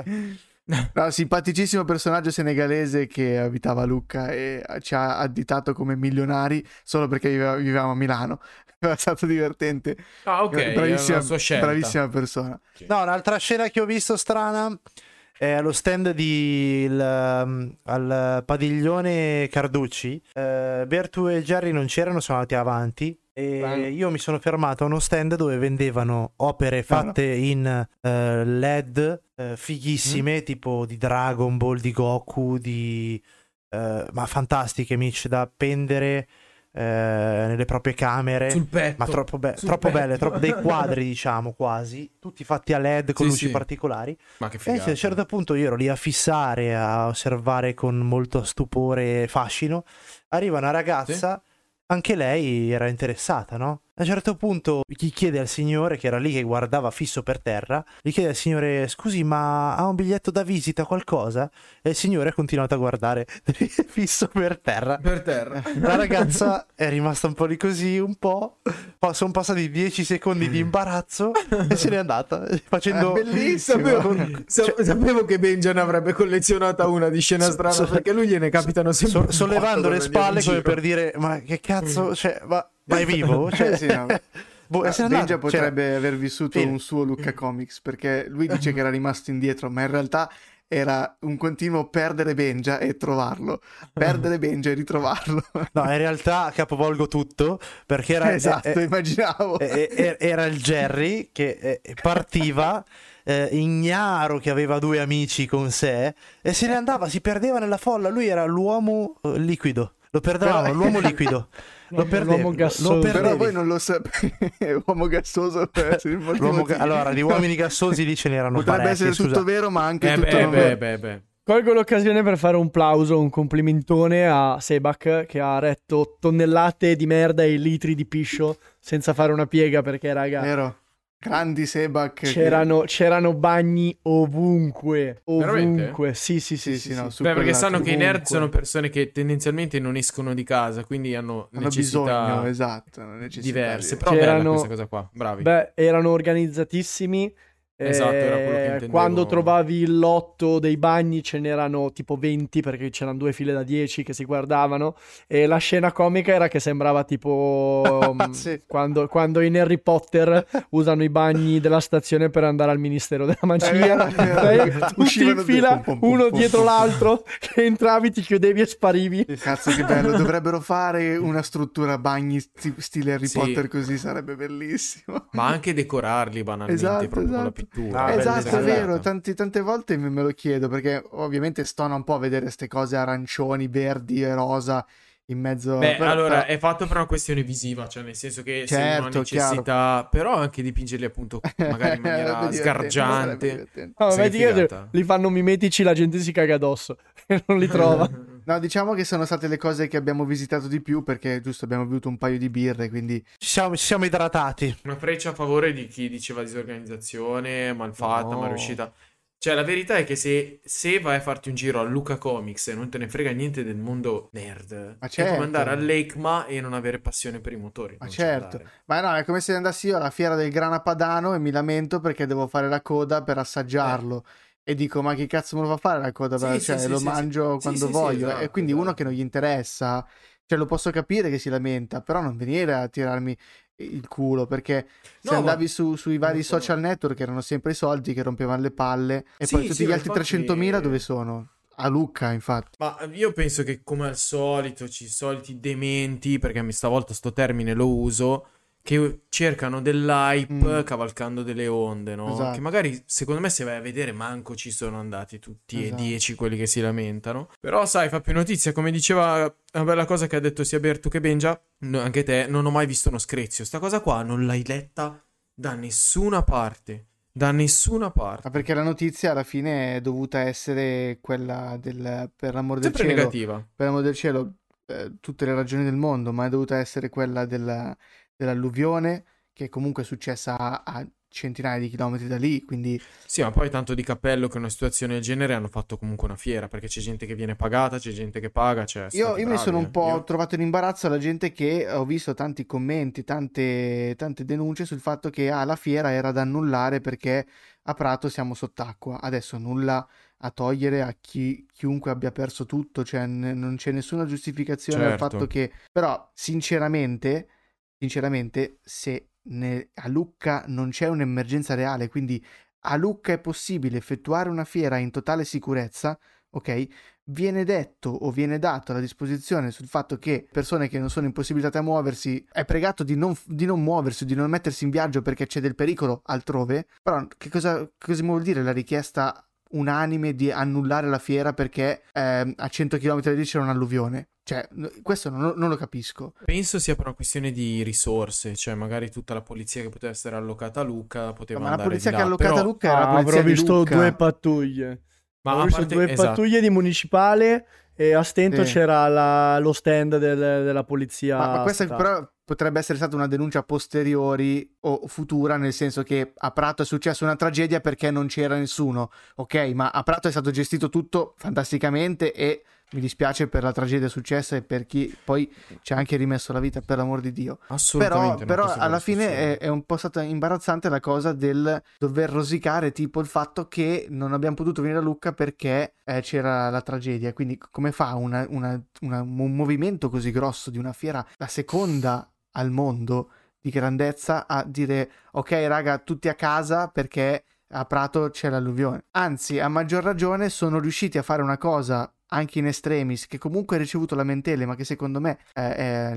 S3: No, simpaticissimo personaggio senegalese che abitava a Lucca e ci ha additato come milionari solo perché viveva- vivevamo a Milano. È stato divertente.
S4: Ah, ok,
S3: bravissima, bravissima persona.
S1: No, un'altra scena che ho visto strana è allo stand di il, um, al padiglione Carducci. Eh, Bertu e Jerry non c'erano, sono andati avanti. E io mi sono fermato a uno stand dove vendevano opere fatte in eh, LED eh, fighissime, tipo di Dragon Ball, di Goku, di eh, ma fantastiche, Mitch, da appendere nelle proprie camere.
S4: Sul petto.
S1: Ma troppo, be- troppo
S4: petto.
S1: belle, troppo dei quadri, diciamo quasi, tutti fatti a LED con
S4: Sì,
S1: luci
S4: sì.
S1: particolari.
S4: Ma che
S1: E
S4: figata.
S1: a un certo punto io ero lì a fissare, a osservare con molto stupore e fascino. Arriva una ragazza, anche lei era interessata, no? A un certo punto gli chiede al signore, che era lì che guardava fisso per terra, gli chiede al signore, scusi, ma ha un biglietto da visita, qualcosa? E il signore ha continuato a guardare fisso per terra.
S4: Per terra.
S1: La ragazza è rimasta un po' lì così, un po'. Sono passati 10 secondi di imbarazzo e se n'è andata. Facendo.
S3: È bellissimo.
S4: Sapevo, sa- sapevo che Benja ne avrebbe collezionata una di scena
S1: So-
S4: strana
S1: so-
S4: perché lui gliene capitano sempre
S1: so- sollevando le spalle come per dire: Ma che cazzo, cioè, ma, ma è vivo? Cioè,
S3: Sì, no.
S1: boh, n'è
S3: Benja
S1: andato. Cioè,
S3: potrebbe aver vissuto
S1: fine.
S3: un suo Lucca Comics perché lui dice che era rimasto indietro, ma in realtà era un continuo perdere Benja e trovarlo, perdere Benja e ritrovarlo.
S1: no, in realtà capovolgo tutto perché era.
S3: esatto,
S1: eh,
S3: immaginavo.
S1: eh, eh, era il Jerry che eh, partiva. eh, ignaro che aveva due amici con sé e se ne andava, si perdeva nella folla. Lui era l'uomo eh, liquido. Lo perdevamo,
S3: Però-
S1: l'uomo liquido. Lo lo
S2: gassoso.
S1: perdevi.
S3: Però voi non lo sapete, uomo gassoso motivo
S1: L'uomo ga- allora, di uomini gassosi lì ce n'erano
S3: Potrebbe
S1: parecchi,
S3: essere
S1: scusa.
S3: tutto vero, ma anche
S4: Eh
S3: tutto
S4: beh,
S3: non
S4: beh,
S3: vero.
S4: beh, beh.
S2: Colgo l'occasione per fare un plauso, un complimentone a Sebak che ha retto tonnellate di merda e litri di piscio senza fare una piega perché raga,
S3: Vero? Grandi Sebak. che-
S2: C'erano, c'erano bagni ovunque. Ovunque. Sì, sì, sì.
S3: Sì,
S2: sì,
S3: sì, no,
S2: sì.
S4: Beh, perché sanno che i nerd
S3: ovunque.
S4: sono persone che tendenzialmente non escono di casa, quindi hanno,
S3: hanno
S4: necessità
S3: bisogno, esatto, necessità
S4: diverse.
S3: di-
S4: Però bella
S2: C'erano-
S4: questa cosa qua, bravi.
S2: Beh, erano organizzatissimi.
S4: Esatto, era quello che
S2: Eh,
S4: intendevo.
S2: Quando trovavi il lotto dei bagni ce n'erano tipo 20 perché c'erano due file da 10 che si guardavano e la scena comica era che sembrava tipo mm,
S3: Sì.
S2: quando, quando in Harry Potter usano i bagni della stazione per andare al Ministero della Magia
S3: vero.
S2: tutti in fila
S3: pom, pom, pom,
S2: uno dietro l'altro che entravi ti chiudevi e sparivi
S3: Cazzo che bello, dovrebbero fare una struttura bagni sti- stile Harry
S4: Sì.
S3: Potter così sarebbe bellissimo.
S4: Ma anche decorarli banalmente
S3: Esatto,
S4: proprio con la
S3: esatto.
S4: Pittura.
S1: Ah,
S3: esatto, è vero, tanti- tante volte me, me lo chiedo perché ovviamente stona un po' a vedere queste cose arancioni, verdi e rosa in mezzo
S4: Beh,
S3: però-
S4: allora
S3: però-
S4: è fatto per una questione visiva, cioè nel senso che
S3: Certo,
S4: necessità, però anche dipingerli appunto magari in maniera sgargiante.
S2: No, vedi che li fanno mimetici la gente si caga addosso e non li trova
S3: No, diciamo che sono state le cose che abbiamo visitato di più perché giusto abbiamo bevuto un paio di birre, quindi
S1: Ci siamo, ci siamo idratati.
S4: Una freccia a favore di chi diceva disorganizzazione, malfatta,
S3: No.
S4: mal riuscita. Cioè, la verità è che se, se vai a farti un giro a Luca Comics e non te ne frega niente del mondo nerd,
S3: Ma
S4: è
S3: certo.
S4: come andare all'ECMA e non avere passione per i motori.
S3: Ma certo.
S4: andare.
S3: Ma no, è come se andassi io alla fiera del grana padano e mi lamento perché devo fare la coda per assaggiarlo. E dico, ma chi cazzo me lo fa fare la coda?
S4: Sì,
S3: cioè,
S4: sì,
S3: lo
S4: sì,
S3: mangio quando voglio.
S4: esatto,
S3: e quindi uno
S4: esatto.
S3: che non gli interessa, cioè lo posso capire che si lamenta, però non venire a tirarmi il culo perché se
S4: No,
S3: andavi su- sui vari
S4: sono-
S3: social network erano sempre i soldi che rompevano le palle e poi tutti gli altri
S4: infatti-
S3: 300.000 dove sono? A Lucca, infatti.
S4: Ma io penso che come al solito ci soliti dementi, perché mi stavolta sto termine lo uso, che cercano dell'hype
S3: Mm.
S4: cavalcando delle onde, no?
S3: Esatto.
S4: Che magari secondo me se vai a vedere manco ci sono andati tutti
S3: Esatto.
S4: e dieci quelli che si lamentano. Però sai, fa più notizia, come diceva una bella cosa che ha detto sia Bertu che Benja, no, anche te, non ho mai visto uno screzio. Sta cosa qua non l'hai letta da nessuna parte. Da nessuna parte.
S3: Ma perché la notizia alla fine è dovuta essere quella del per l'amor del
S4: Sempre
S3: cielo.
S4: negativa.
S3: per l'amor del cielo, eh, tutte le ragioni del mondo, ma è dovuta essere quella della- dell'alluvione, che comunque è successa a, a centinaia di chilometri da lì, quindi
S4: Sì, ma poi tanto di cappello che una situazione del genere hanno fatto comunque una fiera, perché c'è gente che viene pagata, c'è gente che paga, cioè...
S3: io, io mi sono un
S4: eh.
S3: po'
S4: Io-
S3: trovato in imbarazzo alla gente che ho visto tanti commenti, tante, tante denunce sul fatto che ah, la fiera era da annullare perché a Prato siamo sott'acqua. Adesso nulla a togliere a chi, chiunque abbia perso tutto, cioè n- non c'è nessuna giustificazione al
S4: Certo.
S3: fatto che... Però, sinceramente, sinceramente, se ne- a Lucca non c'è un'emergenza reale, quindi a Lucca è possibile effettuare una fiera in totale sicurezza, ok? Viene detto o viene dato la disposizione sul fatto che persone che non sono impossibilitate a muoversi è pregato di non, di non muoversi, di non mettersi in viaggio perché c'è del pericolo altrove. Però che cosa, che cosa vuol dire la richiesta unanime di annullare la fiera perché ehm, a 100 km da lì c'era un'alluvione? Cioè, questo non, non lo capisco.
S4: Penso sia per una questione di risorse, cioè magari tutta la polizia che poteva essere allocata a Lucca poteva
S3: Ma la
S4: andare
S3: polizia
S4: di
S3: che ha
S4: là,
S3: allocata
S4: però-
S3: a Lucca era la
S2: Ah,
S3: polizia
S2: avrò
S3: di
S2: visto
S3: Lucca.
S2: due pattuglie
S4: Ma
S2: Ho
S4: a
S2: visto
S4: parte-
S2: due
S4: esatto.
S2: pattuglie di municipale e a stento
S3: Sì.
S2: c'era la- lo stand del- della polizia.
S3: Ma, ma questa
S2: statale.
S3: però potrebbe essere stata una denuncia posteriori o futura, nel senso che a Prato è successa una tragedia perché non c'era nessuno, ok? Ma a Prato è stato gestito tutto fantasticamente e mi dispiace per la tragedia successa e per chi poi ci ha anche rimesso la vita, per l'amor di Dio. Però,
S4: Assolutamente.
S3: però
S4: è
S3: alla
S4: la
S3: fine è, è un po' stata imbarazzante la cosa del dover rosicare tipo il fatto che non abbiamo potuto venire a Lucca perché eh, c'era la tragedia. Quindi come fa una- una- una- un movimento così grosso di una fiera, la seconda al mondo di grandezza, a dire ok raga tutti a casa perché a Prato c'è l'alluvione. Anzi, a maggior ragione sono riusciti a fare una cosa anche in extremis, che comunque ha ricevuto lamentele, ma che secondo me eh,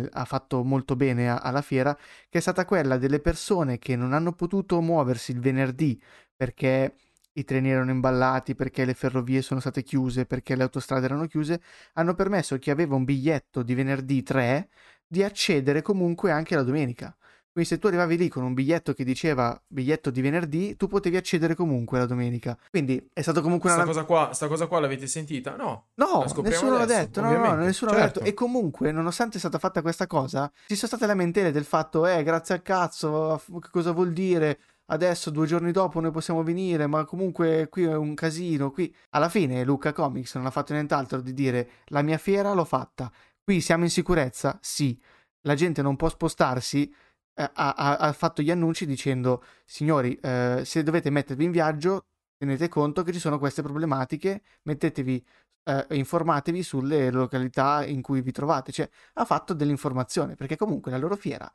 S3: eh, ha fatto molto bene a- alla fiera, che è stata quella delle persone che non hanno potuto muoversi il venerdì perché i treni erano imballati, perché le ferrovie sono state chiuse, perché le autostrade erano chiuse, hanno permesso a chi aveva un biglietto di venerdì 3 di accedere comunque anche la domenica. Quindi se tu arrivavi lì con un biglietto che diceva biglietto di venerdì, tu potevi accedere comunque la domenica. Quindi è stato comunque una...
S4: Sta cosa qua, sta cosa qua l'avete sentita? No.
S3: No, nessuno l'ha detto, no, no, nessuno l'ha
S4: Certo.
S3: detto. E comunque, nonostante è stata fatta questa cosa, ci sono state lamentele del fatto, eh, grazie al cazzo, cosa vuol dire? adesso due giorni dopo noi possiamo venire, ma comunque qui è un casino, qui... Alla fine Luca Comics non ha fatto nient'altro di dire la mia fiera l'ho fatta, qui siamo in sicurezza? Sì. La gente non può spostarsi, ha, ha, ha, fatto gli annunci dicendo signori, eh, se dovete mettervi in viaggio, tenete conto che ci sono queste problematiche, mettetevi, eh, informatevi sulle località in cui vi trovate. Cioè, ha fatto dell'informazione, perché comunque la loro fiera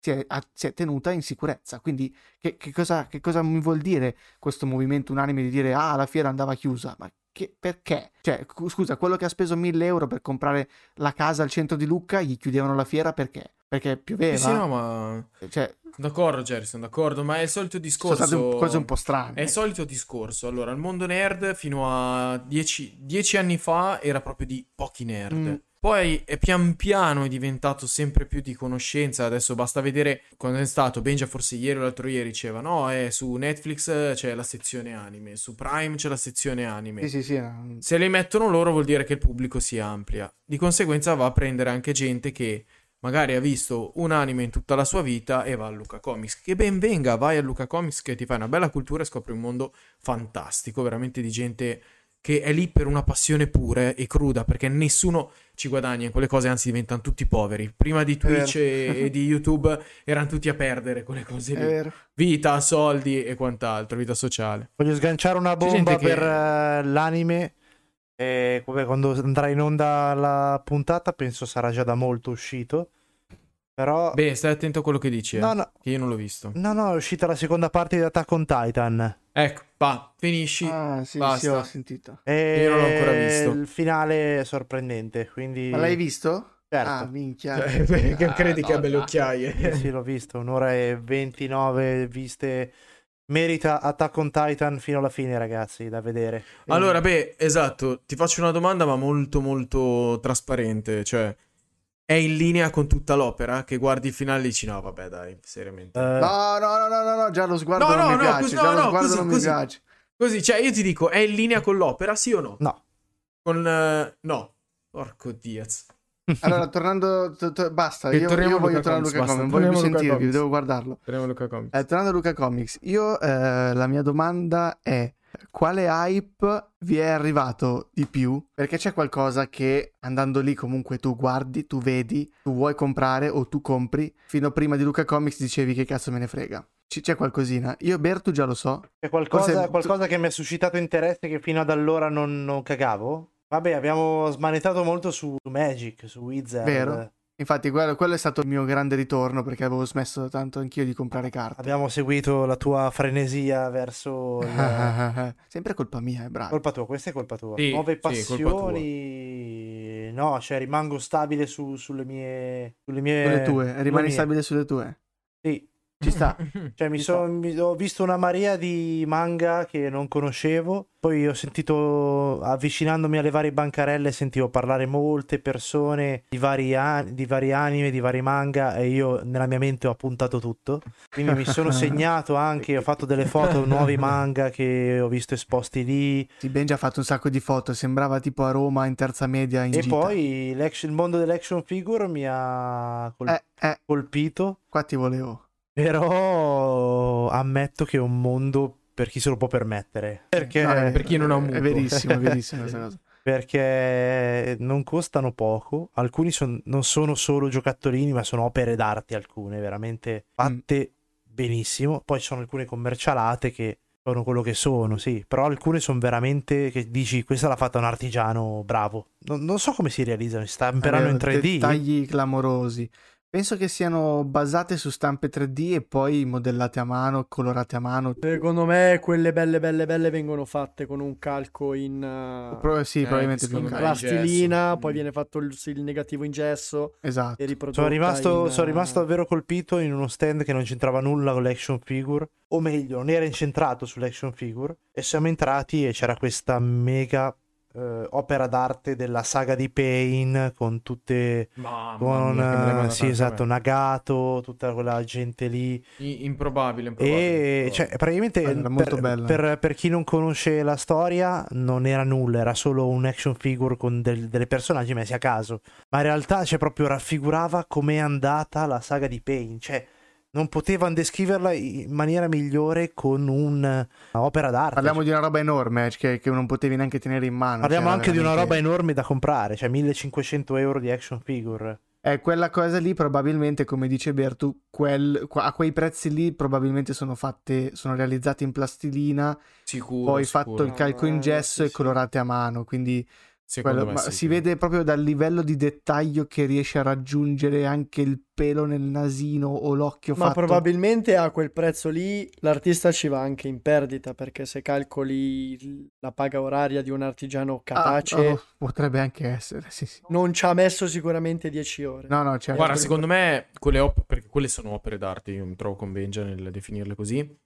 S3: si è, si è tenuta in sicurezza. Quindi, che, che, cosa, che, cosa, mi vuol dire questo movimento unanime di dire ah, la fiera andava chiusa? Ma che, perché? Cioè, scusa, quello che ha speso 1000 euro per comprare la casa al centro di Lucca, gli chiudevano la fiera perché? Perché pioveva.
S4: Sì, sì no, ma.
S3: Cioè,
S4: D'accordo, Jerry, sono d'accordo, ma è il solito discorso.
S3: Sono state cose un po' strane.
S4: È il solito discorso. Allora, il mondo nerd fino a dieci, dieci anni fa era proprio di pochi nerd. Mm. Poi è pian piano è diventato sempre più di conoscenza. Adesso basta vedere quando è stato. Benja, forse ieri o l'altro ieri diceva: No, è su Netflix c'è la sezione anime, su Prime c'è la sezione anime.
S3: Sì, sì, sì.
S4: Se le mettono loro vuol dire che il pubblico si amplia. Di conseguenza va a prendere anche gente che magari ha visto un anime in tutta la sua vita e va a Luca Comics. Che ben venga, vai a Luca Comics che ti fai una bella cultura e scopri un mondo fantastico, veramente di gente che è lì per una passione pura e cruda, perché nessuno ci guadagna in quelle cose, anzi diventano tutti poveri. Prima di Twitch e, e, di YouTube erano tutti a perdere quelle cose lì. Vita, soldi e quant'altro, vita sociale.
S1: Voglio sganciare una bomba per che... uh, l'anime. E quando andrà in onda la puntata, penso sarà già da molto uscito. Però...
S4: Beh, stai attento a quello che dici, eh,
S1: no, no.
S4: che io non l'ho visto.
S1: No, no, è uscita la seconda parte di Attack on Titan.
S4: Ecco, va, finisci.
S3: Ah, sì, Basta. sì, ho sentito.
S1: E
S4: io non l'ho ancora visto.
S1: Il finale è sorprendente, quindi...
S3: Ma l'hai visto?
S1: Certo.
S3: Ah, minchia.
S4: Cioè, perché ah, credi no, che abbia le occhiaie?
S1: Sì, sì, l'ho visto, un'ora e 29 viste. Merita Attack on Titan fino alla fine, ragazzi, da vedere.
S4: Allora, beh, esatto, ti faccio una domanda, ma molto, molto trasparente. Cioè, è in linea con tutta l'opera? Che guardi il finale e dici no vabbè dai seriamente
S3: uh... no, no no no no no già lo sguardo no, non no, mi no, piace così, già lo sguardo così, non
S4: così,
S3: mi piace.
S4: Così cioè io ti dico è in linea con l'opera sì o no?
S1: no.
S4: Con uh, no. Porco Diaz.
S3: Allora tornando to, to, basta io, io voglio tornare a Luca Comics non voglio sentirvi Comics. devo guardarlo.
S4: Torniamo a Luca Comics.
S3: Eh, tornando a Luca Comics io eh, la mia domanda è quale hype vi è arrivato di più? Perché c'è qualcosa che andando lì comunque tu guardi, tu vedi, tu vuoi comprare o tu compri. Fino prima di Luca Comics dicevi che cazzo me ne frega. C- c'è qualcosina. Io Bertu già lo so.
S1: C'è qualcosa, Forse... qualcosa che mi ha suscitato interesse che fino ad allora non, non cagavo? Vabbè, abbiamo smanettato molto su Magic, su Wizard.
S3: Vero. Infatti, quello, quello, è stato il mio grande ritorno perché avevo smesso tanto anch'io di comprare carte.
S1: Abbiamo seguito la tua frenesia verso. Il...
S3: Sempre colpa mia, è bravo.
S1: Colpa tua, questa è colpa tua.
S4: Sì,
S1: Nuove
S4: passioni.
S1: Sì, no, cioè rimango stabile su, sulle mie. Sulle mie.
S3: Sulle tue, rimani stabile sulle tue.
S1: Sì, ci sta. Cioè, mi, so, mi, ho visto una marea di manga che non conoscevo. Poi ho sentito, avvicinandomi alle varie bancarelle, sentivo parlare molte persone di vari, an- di vari anime, di vari manga. E io nella mia mente ho appuntato tutto. Quindi mi sono segnato anche, ho fatto delle foto nuovi manga che ho visto esposti lì.
S3: Sì, Ben già ha fatto un sacco di foto. Sembrava tipo a Roma in terza media. In
S1: e
S3: gita.
S1: poi il mondo dell'action figure mi ha col- eh, eh. colpito.
S3: Qua ti volevo.
S1: Però ammetto che è un mondo per chi se lo può permettere. Perché
S3: no,
S4: per chi non ha un mutuo.
S3: È verissimo, è verissimo questa cosa.
S1: Perché non costano poco, alcuni son, non sono solo giocattolini, ma sono opere d'arte alcune, veramente fatte mm. benissimo. Poi ci sono alcune commercialate che sono quello che sono, sì, però alcune sono veramente che dici questa l'ha fatta un artigiano bravo. Non, non so come si realizzano, si stamperanno in 3D.
S3: Dettagli clamorosi. Penso che siano basate su stampe 3D e poi modellate a mano, colorate a mano.
S2: Secondo me quelle belle belle belle vengono fatte con un calco in...
S3: Uh, Pro- sì, eh, probabilmente più in
S2: plastilina, poi viene fatto il, il, negativo in gesso.
S3: Esatto.
S2: E
S1: sono rimasto, in, sono rimasto davvero colpito in uno stand che non c'entrava nulla con l'action figure, o meglio, non era incentrato sull'action figure, e siamo entrati e c'era questa mega eh, opera d'arte della saga di Pain con tutte
S4: Mamma
S1: con
S4: mia,
S1: sì esatto Nagato tutta quella gente lì.
S4: Improbabile, improbabile
S1: e cioè praticamente per, per, per, chi non conosce la storia non era nulla era solo un action figure con del, delle personaggi messi a caso. Ma in realtà cioè proprio raffigurava com'è andata la saga di Pain cioè non potevano descriverla in maniera migliore con un'opera d'arte.
S3: Parliamo di una roba enorme eh, che, che non potevi neanche tenere in mano.
S1: Parliamo
S3: cioè,
S1: anche di una
S3: veramente-
S1: roba enorme da comprare, cioè 1500 euro di action figure.
S3: Eh, quella cosa lì probabilmente, come dice Bertu, quel- a quei prezzi lì probabilmente sono fatte, sono realizzate in plastilina,
S4: Sicuro.
S3: poi
S4: sicuro.
S3: fatto il calco in
S2: Eh,
S3: gesso
S2: sì,
S3: e colorate a mano, quindi
S4: Secondo
S3: quello-
S4: me
S3: ma
S4: sì,
S3: si
S4: sì.
S3: vede proprio dal livello di dettaglio che riesce a raggiungere anche il pelo nel nasino o l'occhio
S2: Ma
S3: fatto.
S2: probabilmente a quel prezzo lì l'artista ci va anche in perdita perché se calcoli la paga oraria di un artigiano
S3: Ah,
S2: capace
S3: oh, potrebbe anche essere, sì, sì.
S2: non ci ha messo sicuramente 10 ore.
S3: No, no, certo.
S4: Guarda, secondo me quelle op- perché quelle sono opere d'arte, io mi trovo con Benja nel definirle così.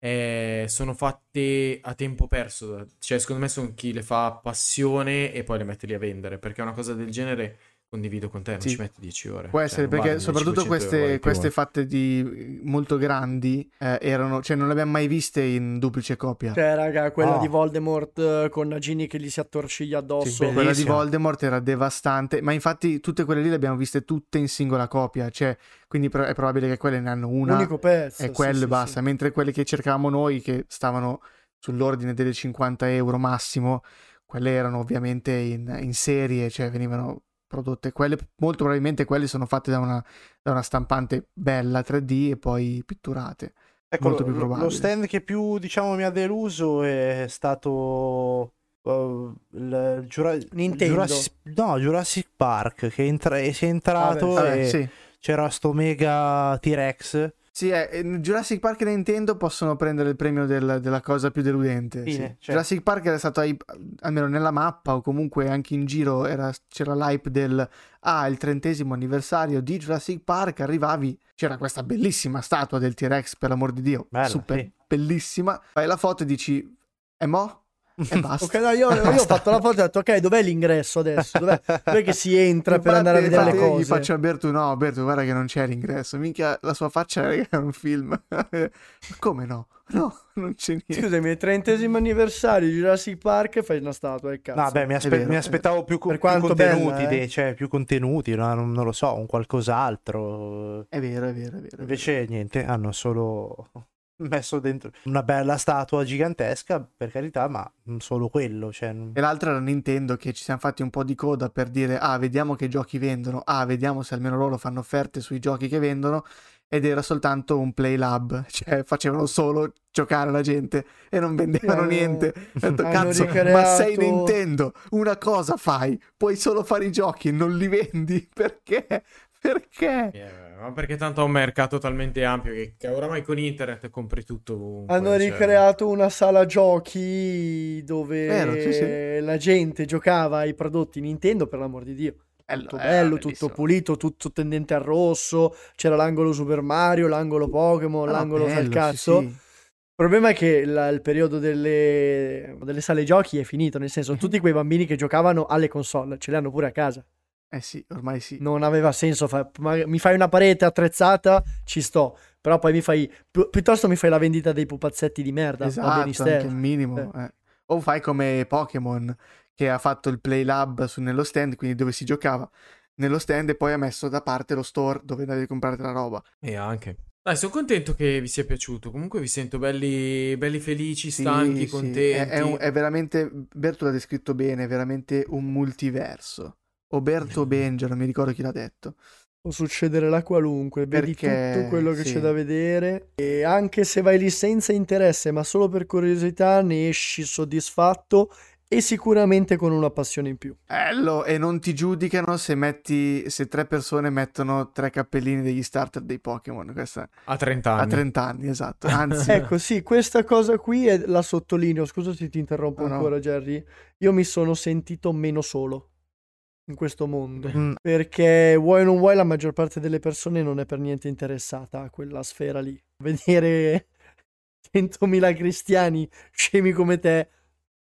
S4: Eh, sono fatte a tempo perso, cioè secondo me sono chi le fa a passione e poi le mette lì a vendere, perché una cosa del genere condivido con te, non
S3: Sì.
S4: ci metti 10 ore.
S3: Può
S4: Cioè,
S3: essere
S4: non
S3: perché soprattutto
S4: 500 euro
S3: queste, queste fatte di molto grandi eh, erano, cioè non le abbiamo mai viste in duplice copia.
S2: Cioè, raga, quella
S1: Ah.
S2: di Voldemort eh, con Nagini che gli si attorciglia addosso.
S1: Sì,
S3: quella di. Voldemort era devastante, ma infatti tutte quelle lì le abbiamo viste tutte in singola copia, cioè quindi pro- è probabile che quelle ne hanno una
S2: Unico pezzo.
S3: e
S2: sì,
S3: quelle
S2: sì,
S3: basta,
S2: sì.
S3: mentre quelle che cercavamo noi che stavano sull'ordine delle 50 euro massimo, quelle erano ovviamente in, in serie, cioè venivano prodotte, quelle molto probabilmente quelle sono fatte da una, da una stampante bella 3D e poi pitturate.
S1: Ecco,
S3: Molto più probabile.
S1: lo stand che più diciamo mi ha deluso è stato uh, il Jura-
S2: Nintendo.
S1: Jurassic, no, Jurassic Park che entra- si è entrato
S2: Vabbè,
S3: Vabbè,
S1: e
S3: sì.
S1: c'era sto mega T-Rex.
S3: Sì, eh, Jurassic Park e Nintendo possono prendere il premio del- della cosa più deludente.
S1: Fine,
S3: sì.
S1: cioè.
S3: Jurassic Park era stato, hype- almeno nella mappa o comunque anche in giro, era- c'era l'hype del ah, il trentesimo anniversario di Jurassic Park, arrivavi, c'era questa bellissima statua del T-Rex, per l'amor di Dio,
S1: Bella,
S3: super
S1: sì.
S3: bellissima. Fai la foto e dici, e mo? E basta.
S2: Ok, no, io, io ho
S3: Basta.
S2: fatto la foto e ho detto, ok, dov'è l'ingresso adesso? Dov'è, dov'è che si entra per andare a vedere le cose?
S3: Gli faccio a Bertu, no, Bertu, guarda che non c'è l'ingresso. Minchia, la sua faccia raga, è un film. Come no? No, non c'è niente.
S2: Scusami, il trentesimo anniversario di Jurassic Park e fai una statua, che cazzo.
S1: No, beh, mi, aspe-
S3: vero,
S1: mi aspettavo più, co-
S2: Per
S1: più contenuti,
S2: bella, eh.
S1: dei- cioè più contenuti, no? non, non lo so, un qualcos'altro.
S3: È vero, è vero, è vero.
S1: Invece niente, hanno solo messo dentro una bella statua gigantesca, per carità, ma solo quello. Cioè,
S3: E l'altra era Nintendo che ci siamo fatti un po' di coda per dire ah vediamo che giochi vendono, ah vediamo se almeno loro fanno offerte sui giochi che vendono ed era soltanto un play lab, cioè facevano solo giocare la gente e non vendevano
S2: Hanno-
S3: niente. Ho detto, cazzo, ma
S2: ricreato-
S3: sei Nintendo, una cosa fai, puoi solo fare i giochi, non li vendi, perché? Perché?
S4: Eh, ma perché tanto ha un mercato talmente ampio che, che oramai con internet compri tutto ovunque,
S2: Hanno
S4: cioè-
S2: ricreato una sala giochi dove
S3: Vero, sì, sì.
S2: la gente giocava ai prodotti Nintendo, per l'amor di Dio. Tutto
S3: Eh,
S2: bello, tutto pulito, tutto tendente al rosso. C'era l'angolo Super Mario, l'angolo Pokémon,
S3: Ah,
S2: l'angolo
S3: bello,
S2: cazzo.
S3: sì.
S2: Il problema è che la- il periodo delle, delle sale giochi è finito, nel senso, tutti quei bambini che giocavano alle console ce le hanno pure a casa.
S3: Eh sì, ormai sì.
S2: Non aveva senso, fa- ma- mi fai una parete attrezzata, ci sto, però poi mi fai, pi- piuttosto mi fai la vendita dei pupazzetti di merda,
S3: Esatto, anche il minimo. eh. O fai come Pokémon che ha fatto il Play Lab su- nello stand, quindi dove si giocava nello stand e poi ha messo da parte lo store dove andavi a comprare la roba.
S4: E anche. Dai, sono contento che vi sia piaciuto. Comunque vi sento belli, belli felici,
S3: Sì,
S4: stanchi,
S3: sì,
S4: contenti.
S3: È, è un- è veramente, Berto l'ha descritto bene, è veramente un multiverso. O Berto o Benja, non mi ricordo chi l'ha detto.
S2: Può succedere la qualunque, vedi
S3: Perché,
S2: tutto quello che
S3: sì.
S2: c'è da vedere e anche se vai lì senza interesse, ma solo per curiosità, ne esci soddisfatto e sicuramente con una passione in più.
S3: Bello, e non ti giudicano se metti, se tre persone mettono tre cappellini degli starter dei Pokémon. Questa
S4: A 30 anni.
S3: a 30 anni, esatto. Anzi,
S2: Ecco, sì, questa cosa qui è, la sottolineo. Scusa se ti interrompo
S3: No, no.
S2: ancora, Jerry. Io mi sono sentito meno solo in questo mondo.
S1: Mm,
S2: Perché vuoi o non vuoi, la maggior parte delle persone non è per niente interessata a quella sfera lì. Vedere 100.000 cristiani scemi come te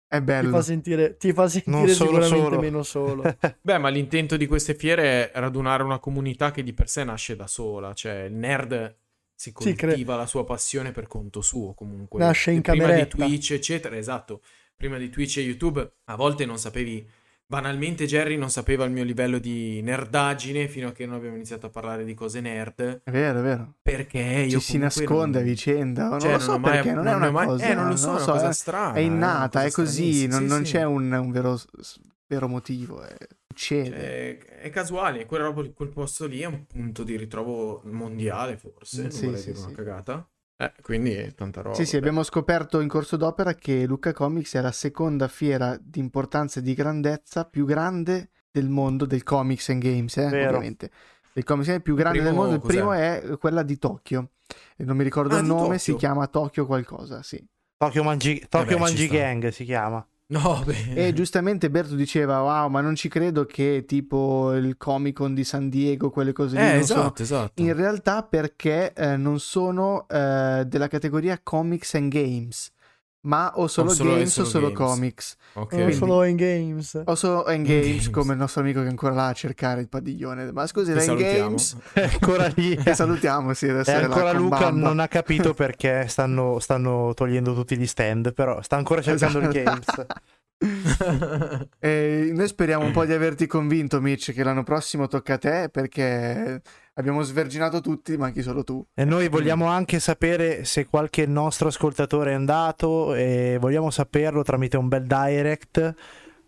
S3: è
S2: ti
S3: bello.
S2: fa sentire, ti fa sentire
S1: solo
S2: sicuramente
S1: solo.
S2: meno solo.
S4: Beh, ma l'intento di queste fiere è radunare una comunità che di per sé nasce da sola. Cioè, il nerd si
S2: Sì, cre-
S4: coltiva la sua passione per conto suo, comunque.
S2: Nasce in
S4: Prima di
S2: cameretta.
S4: Twitch, eccetera, esatto. Prima di Twitch e YouTube, a volte non sapevi banalmente Jerry non sapeva il mio livello di nerdaggine fino a che non abbiamo iniziato a parlare di cose nerd.
S3: È vero, è vero.
S4: Perché io
S3: Ci si nasconde a
S4: non-
S3: vicenda. Non
S4: Cioè,
S3: lo so
S4: mai-
S3: perché, non, è
S4: ne
S3: una
S4: mai-
S3: cosa.
S4: Eh, non lo so, è una cosa
S3: è-
S4: strana.
S3: È
S4: una
S3: innata, è così, non,
S4: Sì,
S3: non
S4: sì.
S3: c'è un, un vero, vero motivo. È, succede.
S4: Cioè, è casuale, quella roba, quel posto lì è un punto di ritrovo mondiale, forse. Non
S3: Sì,
S4: vorrei
S3: sì,
S4: dire una
S3: sì.
S4: cagata. Eh, quindi tanta roba.
S3: Sì, sì,
S4: beh.
S3: abbiamo scoperto in corso d'opera che Lucca Comics è la seconda fiera di importanza e di grandezza più grande del mondo del comics and games, eh,
S1: Vero.
S3: ovviamente. Il comics and games più grande del mondo, il
S4: cos'è?
S3: primo è quella di Tokyo. Non mi ricordo
S4: Ah,
S3: il nome, si chiama Tokyo qualcosa, sì.
S1: Tokyo Manji, Tokyo
S4: ci
S1: Manji
S4: sta.
S1: Gang si chiama.
S4: No, beh.
S3: E giustamente Berto diceva, wow, ma non ci credo che tipo il Comic Con di San Diego, quelle cose lì,
S4: Eh, esatto, esatto.
S3: In realtà perché eh, non sono eh, della categoria comics and games, ma o solo,
S4: solo-
S3: games
S4: solo
S3: o solo
S4: games.
S3: comics.
S4: Ok.
S2: Non
S3: Quindi-
S2: solo in games.
S3: O solo and
S4: In
S3: games,
S4: games.
S3: come il nostro amico che è ancora là a cercare il padiglione. Ma scusi,
S4: Che
S3: era in
S4: salutiamo.
S3: games?
S1: È ancora lì.
S3: Che salutiamo, sì, adesso
S1: E
S3: è là
S1: ancora Luca
S3: Bamba.
S1: non ha capito perché stanno, stanno togliendo tutti gli stand, però sta ancora cercando il games.
S3: E noi speriamo un po' di averti convinto, Mitch, che l'anno prossimo tocca a te, perché abbiamo sverginato tutti, manchi solo tu.
S1: E noi vogliamo anche sapere se qualche nostro ascoltatore è andato e vogliamo saperlo tramite un bel direct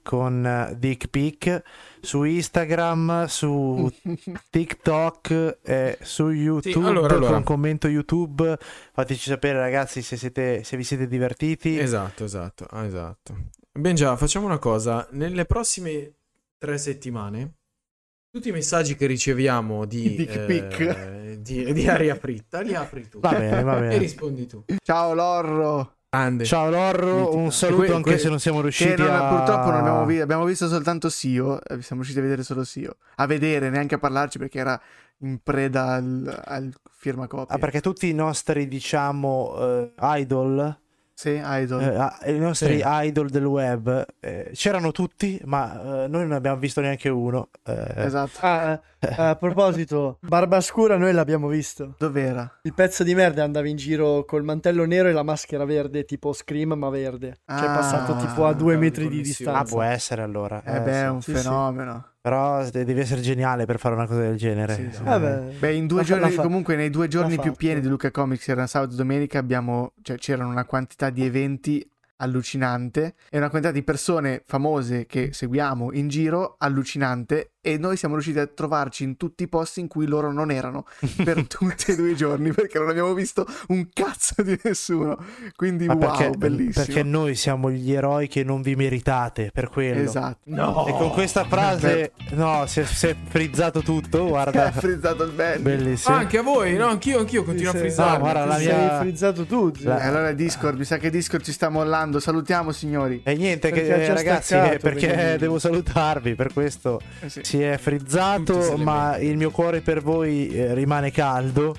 S1: con eh, Dick Pic su Instagram, su TikTok, e su YouTube
S4: allora, allora.
S1: con commento YouTube. Fateci sapere ragazzi se, siete, se vi siete divertiti.
S4: Esatto, esatto, ah, esatto. Ben già, facciamo una cosa. Nelle prossime tre settimane, tutti i messaggi che riceviamo di,
S3: Dick
S4: eh,
S3: pic.
S4: di, di aria fritta, li apri tu.
S1: Va bene, va
S4: E
S1: bene.
S4: rispondi tu.
S3: Ciao Lorro!
S4: Grande.
S1: Ciao Lorro,
S3: Mitica.
S1: un saluto
S4: Que-
S1: anche
S4: que-
S1: se non siamo riusciti
S3: non-
S1: a...
S3: purtroppo non abbiamo, vi- abbiamo visto soltanto Sio, eh, siamo riusciti a vedere solo Sio. A vedere, neanche a parlarci perché era in preda al, al firma copia.
S1: Ah, perché tutti i nostri, diciamo, eh, idol
S3: Sì, Idol.
S1: Eh, ah, I nostri
S4: Sì.
S1: idol del web eh, c'erano tutti, ma eh, noi non abbiamo visto neanche uno. Eh,
S3: Esatto.
S2: Ah, eh, a proposito, Barbascura noi l'abbiamo visto.
S3: Dov'era?
S2: Il pezzo di merda andava in giro col mantello nero e la maschera verde, tipo Scream, ma verde. Cioè è
S3: Ah,
S2: passato tipo a due metri di
S4: connessione.
S1: ah,
S2: distanza.
S1: può essere allora.
S3: Eh
S1: Eh,
S3: beh,
S1: sì.
S3: è un
S2: sì, sì.
S1: Però de- devi essere geniale per fare una cosa del genere.
S3: Sì, sì.
S2: Vabbè.
S3: Beh, in due giorni,
S2: fa-
S3: comunque nei due giorni più pieni di Luca Comics, era sabato e domenica, abbiamo, cioè, c'erano una quantità di eventi allucinante e una quantità di persone famose che seguiamo in giro allucinante e noi siamo riusciti a trovarci in tutti i posti in cui loro non erano per tutti e due i giorni perché non abbiamo visto un cazzo di nessuno quindi
S1: ma
S3: wow
S1: perché,
S3: bellissimo
S1: perché noi siamo gli eroi che non vi meritate, per quello.
S3: esatto
S4: No.
S1: E con questa frase, no, si è, si è frizzato tutto, guarda.
S3: frizzato il bello
S1: Bellissimo.
S4: Anche a voi? No, anch'io, anch'io continuo
S2: Sì,
S4: a frizzare.
S1: No, guarda, la mia-
S2: sei frizzato tu. zio.
S1: La-
S3: Eh, allora Discord mi sa che Discord ci sta mollando salutiamo signori
S1: E niente, che,
S2: Perché
S1: ragazzi,
S2: staccato,
S1: perché
S2: quindi-
S1: devo salutarvi, per questo
S3: Eh sì.
S1: Si è frizzato, ma il mio cuore per voi eh, rimane caldo.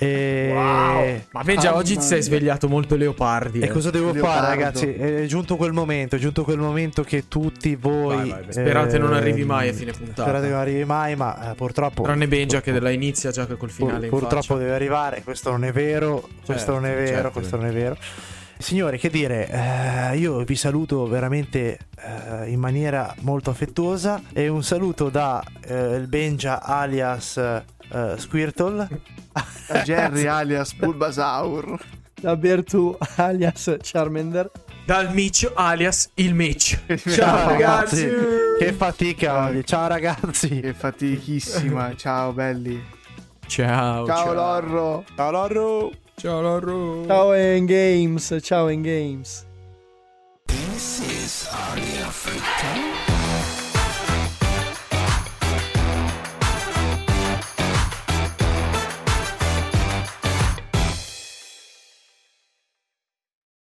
S1: E...
S4: Wow. Ma ben già
S3: Mamma
S4: oggi ti sei svegliato molto leopardi.
S1: E
S4: eh.
S1: cosa devo
S3: Leopardo.
S1: fare, ragazzi? È giunto quel momento, è giunto quel momento che tutti voi.
S4: Vai, vai. Sperate non arrivi mai a fine puntata.
S1: Sperate che non arrivi mai, ma eh, purtroppo.
S4: Tranne Benja che la inizia già col
S1: pur-
S4: finale in
S1: purtroppo
S4: faccia.
S1: deve arrivare. Questo non è vero. Questo
S4: Certo,
S1: non è vero.
S4: certo.
S1: questo non è vero. Signori, che dire, eh, io vi saluto veramente eh, in maniera molto affettuosa e un saluto da eh, il Benja alias eh, Squirtle.
S3: Da Jerry alias Bulbasaur
S2: Da Bertu alias Charmander.
S4: Dal Mitch alias il Mitch.
S3: Ciao,
S4: Ciao ragazzi.
S1: che fatica oggi. Ciao ragazzi.
S3: che fatichissima ciao belli
S4: Ciao.
S3: ciao Lorro
S1: Ciao Lorro.
S4: Ciao Lorro.
S2: Ciao in games, ciao in games.
S5: This is Aria Fritta.